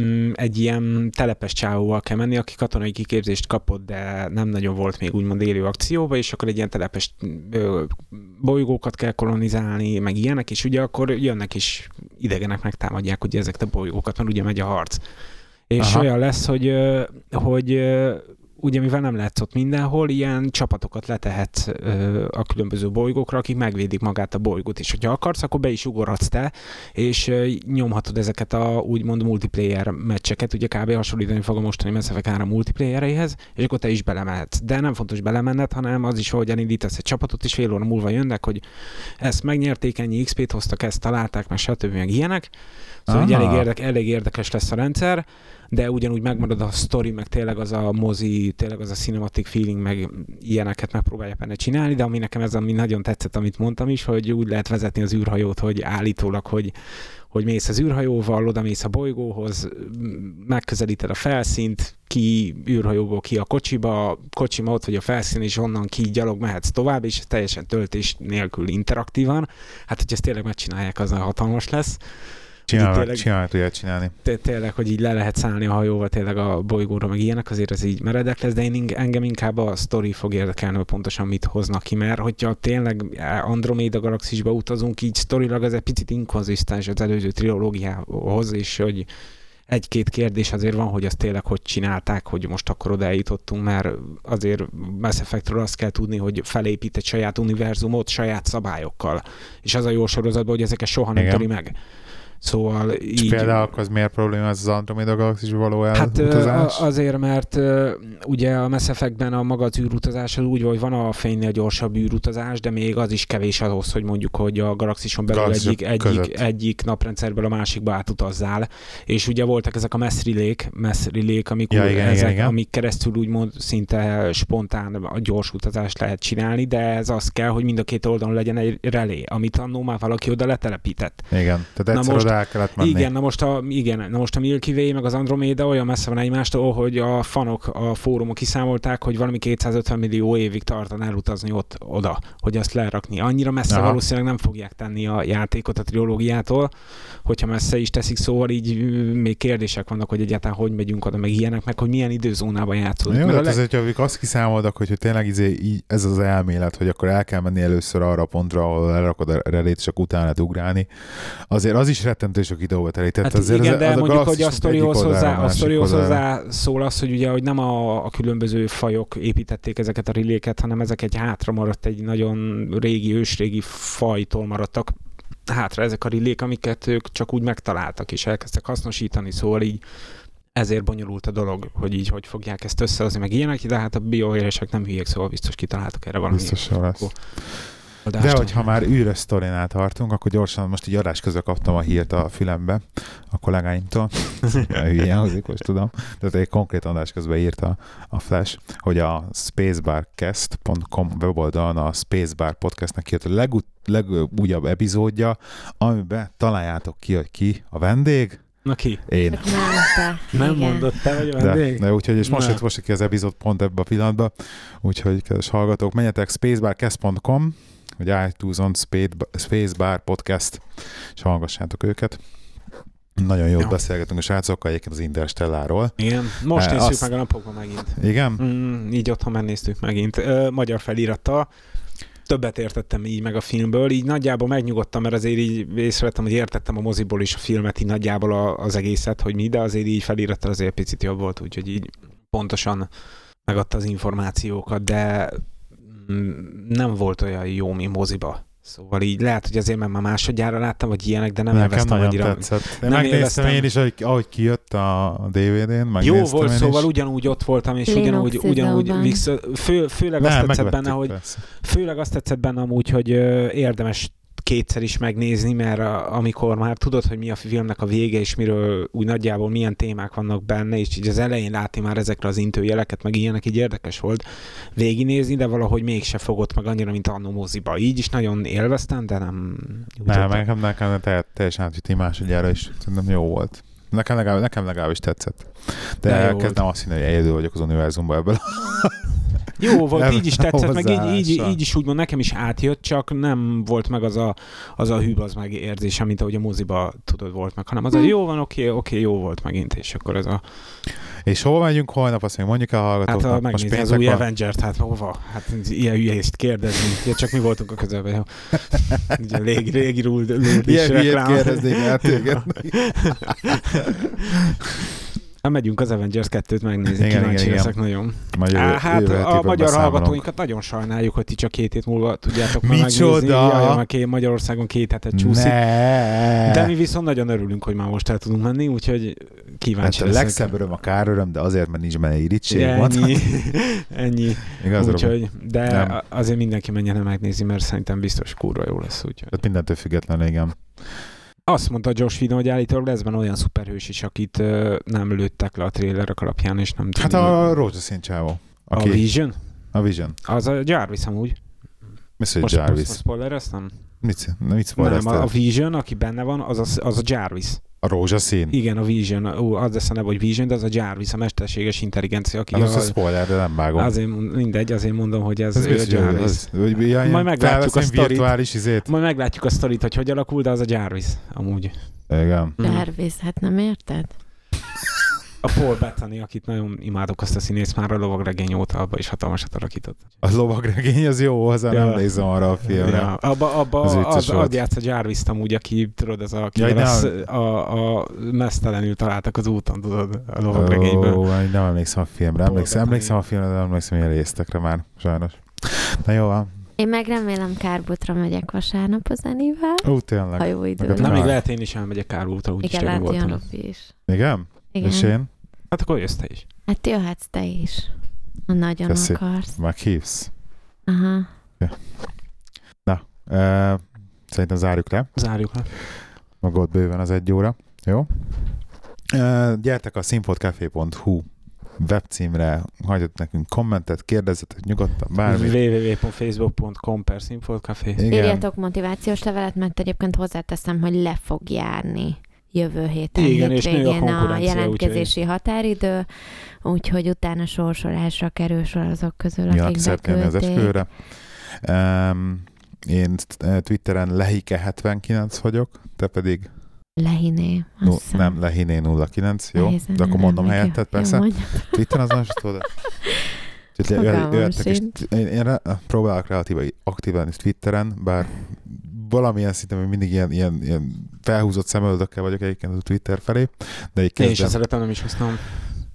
mm, egy ilyen telepes csávóval kell menni, aki katonai kiképzést kapott, de nem nagyon volt még úgymond élő akcióba, és akkor egy ilyen telepes ö, bolygókat kell kolonizálni, meg ilyenek, és ugye akkor jönnek is idegenek megtámadják ugye ezeket a bolygókat, mert ugye megy a harc. És Aha. olyan lesz, hogy, hogy ugye mivel nem látsz ott mindenhol, ilyen csapatokat letehet ö, a különböző bolygókra, akik megvédik magát a bolygót, és hogyha akarsz, akkor be is ugorhatsz te, és ö, nyomhatod ezeket a úgymond multiplayer meccseket, ugye kb. hasonlítani fog a mostani Mass Effect 3 multiplayereihez, és akkor te is belemehetsz. De nem fontos belemenned, hanem az is, hogy elindítasz egy csapatot, és fél óra múlva jönnek, hogy ezt megnyerték, ennyi XP-t hoztak, ezt találták, meg stb. meg ilyenek. Szóval elég, érdek, elég érdekes lesz a rendszer. De ugyanúgy megmarad a sztori, meg tényleg az a mozi, tényleg az a cinematic feeling, meg ilyeneket megpróbálja benne csinálni, de ami nekem ez ami nagyon tetszett, amit mondtam is, hogy úgy lehet vezetni az űrhajót, hogy állítólag, hogy hogy mész az űrhajóval, oda mész a bolygóhoz, megközelíted a felszínt, ki űrhajóból ki a kocsiba, kocsima ott vagy a felszín, és onnan ki gyalog mehetsz tovább, és teljesen töltés nélkül interaktívan. Hát, hogy ezt tényleg megcsinálják, az hatalmas lesz. Csinálnak, csinálnak ilyet csinálni. Tényleg, hogy így le lehet szállni a hajóval tényleg a bolygóra, meg ilyenek, azért ez így meredek lesz, de én engem inkább a sztori fog érdekelni, hogy pontosan mit hoznak ki, mert hogyha tényleg Andromeda galaxisba utazunk, így sztorilag ez egy picit inkonzisztens az előző trilógiához, és hogy egy-két kérdés azért van, hogy azt tényleg hogy csinálták, hogy most akkor oda eljutottunk, mert azért Mass Effectről azt kell tudni, hogy felépít egy saját univerzumot saját szabályokkal. És az a jó sorozatban, hogy ezeket soha nem töri meg. Szóval És így... például az miért probléma az, az Andromeda galaxis való elutazás? Hát azért, mert ugye a Mass Effect-ben a maga az űrutazás az úgy, hogy van a fénynél gyorsabb űrutazás, de még az is kevés ahhoz, hogy mondjuk, hogy a galaxison belül egyik, egyik, egyik naprendszerből a másikba átutazzál. És ugye voltak ezek a mass relék, mass relék amik, ja, igen, ezek, igen, igen. amik keresztül úgymond szinte spontán a gyors utazást lehet csinálni, de ez az kell, hogy mind a két oldalon legyen egy relé, amit annó már valaki oda letelepített. Igen, tehát Na most oda el kellett menni. Igen, na most a, igen, na most a Milky Way meg az Andromeda olyan messze van egymástól, hogy a fanok, a fórumok kiszámolták, hogy valami 250 millió évig tartan elutazni ott oda, hogy azt lerakni. Annyira messze Aha. valószínűleg nem fogják tenni a játékot a trilógiától, hogyha messze is teszik, szóval így még kérdések vannak, hogy egyáltalán hogy megyünk oda, meg ilyenek, meg hogy milyen időzónában játszódik. Jó, mert hát leg... azért, azt kiszámoltak, hogy, hogy tényleg izé, így, ez az elmélet, hogy akkor el kell menni először arra a pontra, ahol lerakod a relét, akkor utána ugrálni. Azért az is rettentő sok időbe telít. Hát azért igen, az, de az mondjuk, a hogy a sztorihoz hozzá, a sztorihoz hozzá szól az, hogy ugye, hogy nem a, a különböző fajok építették ezeket a riléket, hanem ezek egy hátra maradt, egy nagyon régi, ősrégi fajtól maradtak hátra ezek a rilék, amiket ők csak úgy megtaláltak és elkezdtek hasznosítani, szóval így ezért bonyolult a dolog, hogy így hogy fogják ezt összehozni, meg ilyenek, de hát a bioélesek nem hülyék, szóval biztos kitaláltak erre valami. Biztos lesz. De hogyha már űrös sztorinál tartunk, akkor gyorsan most így adás közben kaptam a hírt a fülembe a kollégáimtól. Ilyen hozik, most tudom. Tehát egy konkrét adás közben írta a Flash, hogy a spacebarcast.com weboldalon a Spacebar podcastnek jött a legut- legújabb epizódja, amiben találjátok ki, hogy ki a vendég, Na ki? Én. Nem, te. Nem mondott te, hogy a vendég? De, de úgyhogy, és most jött most ki az epizód pont ebbe a pillanatban, úgyhogy kedves hallgatók, menjetek spacebarcast.com hogy iTunes-on Spacebar Podcast, és hallgassátok őket. Nagyon jót ja. beszélgetünk a srácokkal egyébként az Interstelláról. Igen, most e, néztük azt... meg a napokban megint. Igen? Mm, így otthon megnéztük megint. Ö, magyar felirattal. Többet értettem így meg a filmből, így nagyjából megnyugodtam, mert azért így észrevettem, hogy értettem a moziból is a filmet, így nagyjából az egészet, hogy mi, de azért így felirattal azért picit jobb volt, úgyhogy így pontosan megadta az információkat, de nem volt olyan jó, mi moziba. Szóval így lehet, hogy azért, mert már másodjára láttam, vagy ilyenek, de nem Nekem nagyon annyira. tetszett. Én nem megnéztem élveztem. én is, hogy, ahogy kijött a DVD-n, Jó volt, szóval is. ugyanúgy ott voltam, és ugyanúgy, ugyanúgy mix, fő, főleg, nem, azt tetszett benne, hogy, főleg azt tetszett benne amúgy, hogy érdemes kétszer is megnézni, mert a, amikor már tudod, hogy mi a filmnek a vége, és miről úgy nagyjából milyen témák vannak benne, és így az elején látni már ezekre az intőjeleket, meg ilyenek, így érdekes volt végignézni, de valahogy mégse fogott meg annyira, mint annó moziba. Így is nagyon élveztem, de nem... Nem, nekem, nekem teljesen átüti másodjára is, szerintem jó volt. Nekem legalább, nekem legalábbis tetszett. De, de kezdem azt hinni, hogy egyedül vagyok az univerzumban ebből. Jó volt, így is tetszett, meg így, így, így, is úgymond nekem is átjött, csak nem volt meg az a, az a hűb, az meg érzése, mint ahogy a moziba tudod volt meg, hanem az a hm. jó van, oké, oké, jó volt megint, és akkor ez a... És hova megyünk holnap, azt még mondjuk el hallgatóknak. Hát ha megnézni az új van? Avenger-t, hát hova? Hát ilyen hülyést kérdezni. Ja, csak mi voltunk a közelben, jó. Ugye régi, régi rúd, rúd Ilyen hülyét kérdeznék el téged. Hát megyünk az Avengers 2-t megnézni, igen, kíváncsi igen, leszek igen. nagyon. Magyar, Á, hát a magyar hallgatóinkat nagyon sajnáljuk, hogy ti csak két hét múlva tudjátok meg megnézni. Jaj, Magyarországon két hetet csúszik. Ne. De mi viszont nagyon örülünk, hogy már most el tudunk menni, úgyhogy kíváncsi hát leszek. a legszebb öröm a kár öröm, de azért, mert nincs benne irítség. Ennyi. ennyi. Igaz, úgyhogy, de nem. azért mindenki menjen megnézni, mert szerintem biztos kurva jó lesz. Úgyhogy. Hát mindentől függetlenül, igen. Azt mondta Josh Whedon, hogy állítólag lesz benne olyan szuperhős is, akit ö, nem lőttek le a trailerek alapján, és nem Hát a rózsaszín csávó. a Aki, Vision? a Vision. Az a Jarvis amúgy. Mr. Most, Jarvis. most spoilereztem? Mit, mit Nem, spoilereztél? a, a Vision, aki benne van, az a, az a Jarvis. A rózsaszín? Igen, a Vision. Ó, az lesz a neve, hogy Vision, de az a Jarvis, a mesterséges intelligencia, aki az a a, spoiler, de nem vágom. azért, mindegy, azért mondom, hogy ez, Ez ő a Jarvis. az, hogy ja, Majd meglátjuk a sztorit. virtuális izét. Majd meglátjuk a sztorit, hogy hogy alakul, de az a Jarvis, amúgy. Igen. Jarvis, hát nem érted? A Paul Bettany, akit nagyon imádok azt a színész, már a lovagregény óta abba is hatalmasat alakított. A lovagregény az jó, hozzá Ja. nem nézem arra a filmre. Ja, abba, abba Az az, az, az játsz a jarvis amúgy, aki, tudod, az a, aki Jaj, az, nem. a, a mesztelenül találtak az úton, tudod, a lovagregényből. Ó, nem emlékszem a filmre. Paul Emlékszem, Bettany. emlékszem a filmre, de nem emlékszem ilyen résztekre már, sajnos. Na jó, van. Én meg remélem Kárbutra megyek vasárnap a zenivel, Ó, ha tényleg. jó idő Na, még lehet én is elmegyek Kárútra, úgyis Igen, lehet voltam. Robi is. Igen? Igen. És én? Hát akkor jössz te is. Hát jöhetsz te is, ha nagyon Köszi. akarsz. Meghívsz? Aha. Uh, szerintem zárjuk le. Zárjuk le. Maga ott bőven az egy óra. Jó? Uh, gyertek a színfoltcafé.hu webcímre, hagyjatok nekünk kommentet, kérdezzetek nyugodtan, bármi. www.facebook.com per. Írjatok motivációs levelet, mert egyébként hozzáteszem, hogy le fog járni jövő héten, Igen, a hétvégén a, konkurencia, jelentkezési határidő, úgyhogy utána sorsolásra kerül sor azok közül, Mi akik az beküldték. esküvőre. Um, én Twitteren lehike79 vagyok, te pedig Lehiné. hiszem. nem lehiné 09, jó? Nehéz De akkor mondom helyetted, Jó, persze. mondja. Twitteren az nem is tudod. Úgyhogy jöttek is-. Én, én próbálok relatíve aktívan is Twitteren, bár valamilyen szinten még mindig ilyen, ilyen, ilyen felhúzott szemöldökkel vagyok egyébként a Twitter felé, de így Én kezdem, szeretem, nem is használom.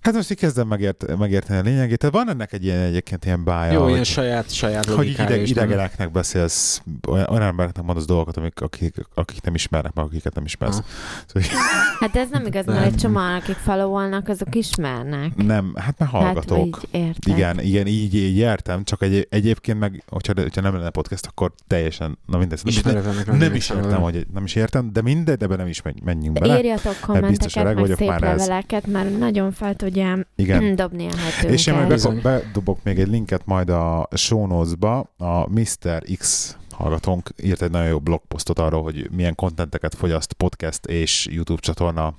Hát most így kezdem megért, megérteni a lényegét. Tehát van ennek egy ilyen egyébként ilyen bája, Jó, hogy, ilyen saját, saját hogy így logikája ide, is, nem? idegeneknek beszélsz, olyan, olyan embereknek mondasz dolgokat, amik, akik, akik nem ismernek meg, akiket nem ismersz. Aha. Szóval, Hát ez nem igaz, mert Nem. egy csomó, akik followolnak, azok ismernek. nem, hát mert Hát, hallgatók. így értek. Igen, igen, így, így értem, csak egy, egyébként meg, hogyha, hogyha nem lenne podcast, akkor teljesen, na mindegy, nem, nem, lennének is értem, hogy nem is értem, de mindegy, ebben nem is menj- menjünk bele. Írjatok biztos kommenteket, meg vagyok szép már leveleket, mert nagyon fel tudja Igen. dobni a hetőnket. És én majd bedobok még egy linket majd a show notes-ba, a Mr. X hallgatónk írt egy nagyon jó blogposztot arról, hogy milyen kontenteket fogyaszt podcast és YouTube csatorna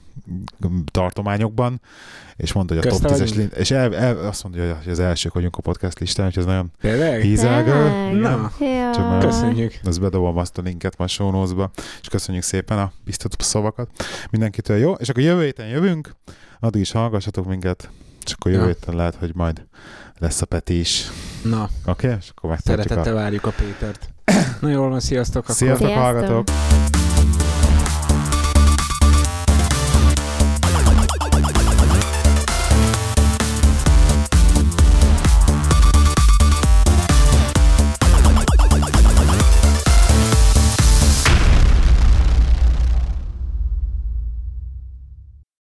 tartományokban, és mondta, hogy a Közte top 10-es vagyunk? lin- és el, el, azt mondja, hogy az elsők vagyunk a podcast listán, hogy ez nagyon hízelgő. Na. Csak köszönjük. Ezt bedobom azt a linket ma a show notes-ba, és köszönjük szépen a biztató szavakat. Mindenkitől jó, és akkor jövő héten jövünk, addig is hallgassatok minket, és akkor jövő héten lehet, hogy majd lesz a Peti is. Na, Oké? Okay? És akkor szeretettel a... várjuk a Pétert. Na jól van, sziasztok. akkor. Sziasztok, Sziasztok. hallgatók!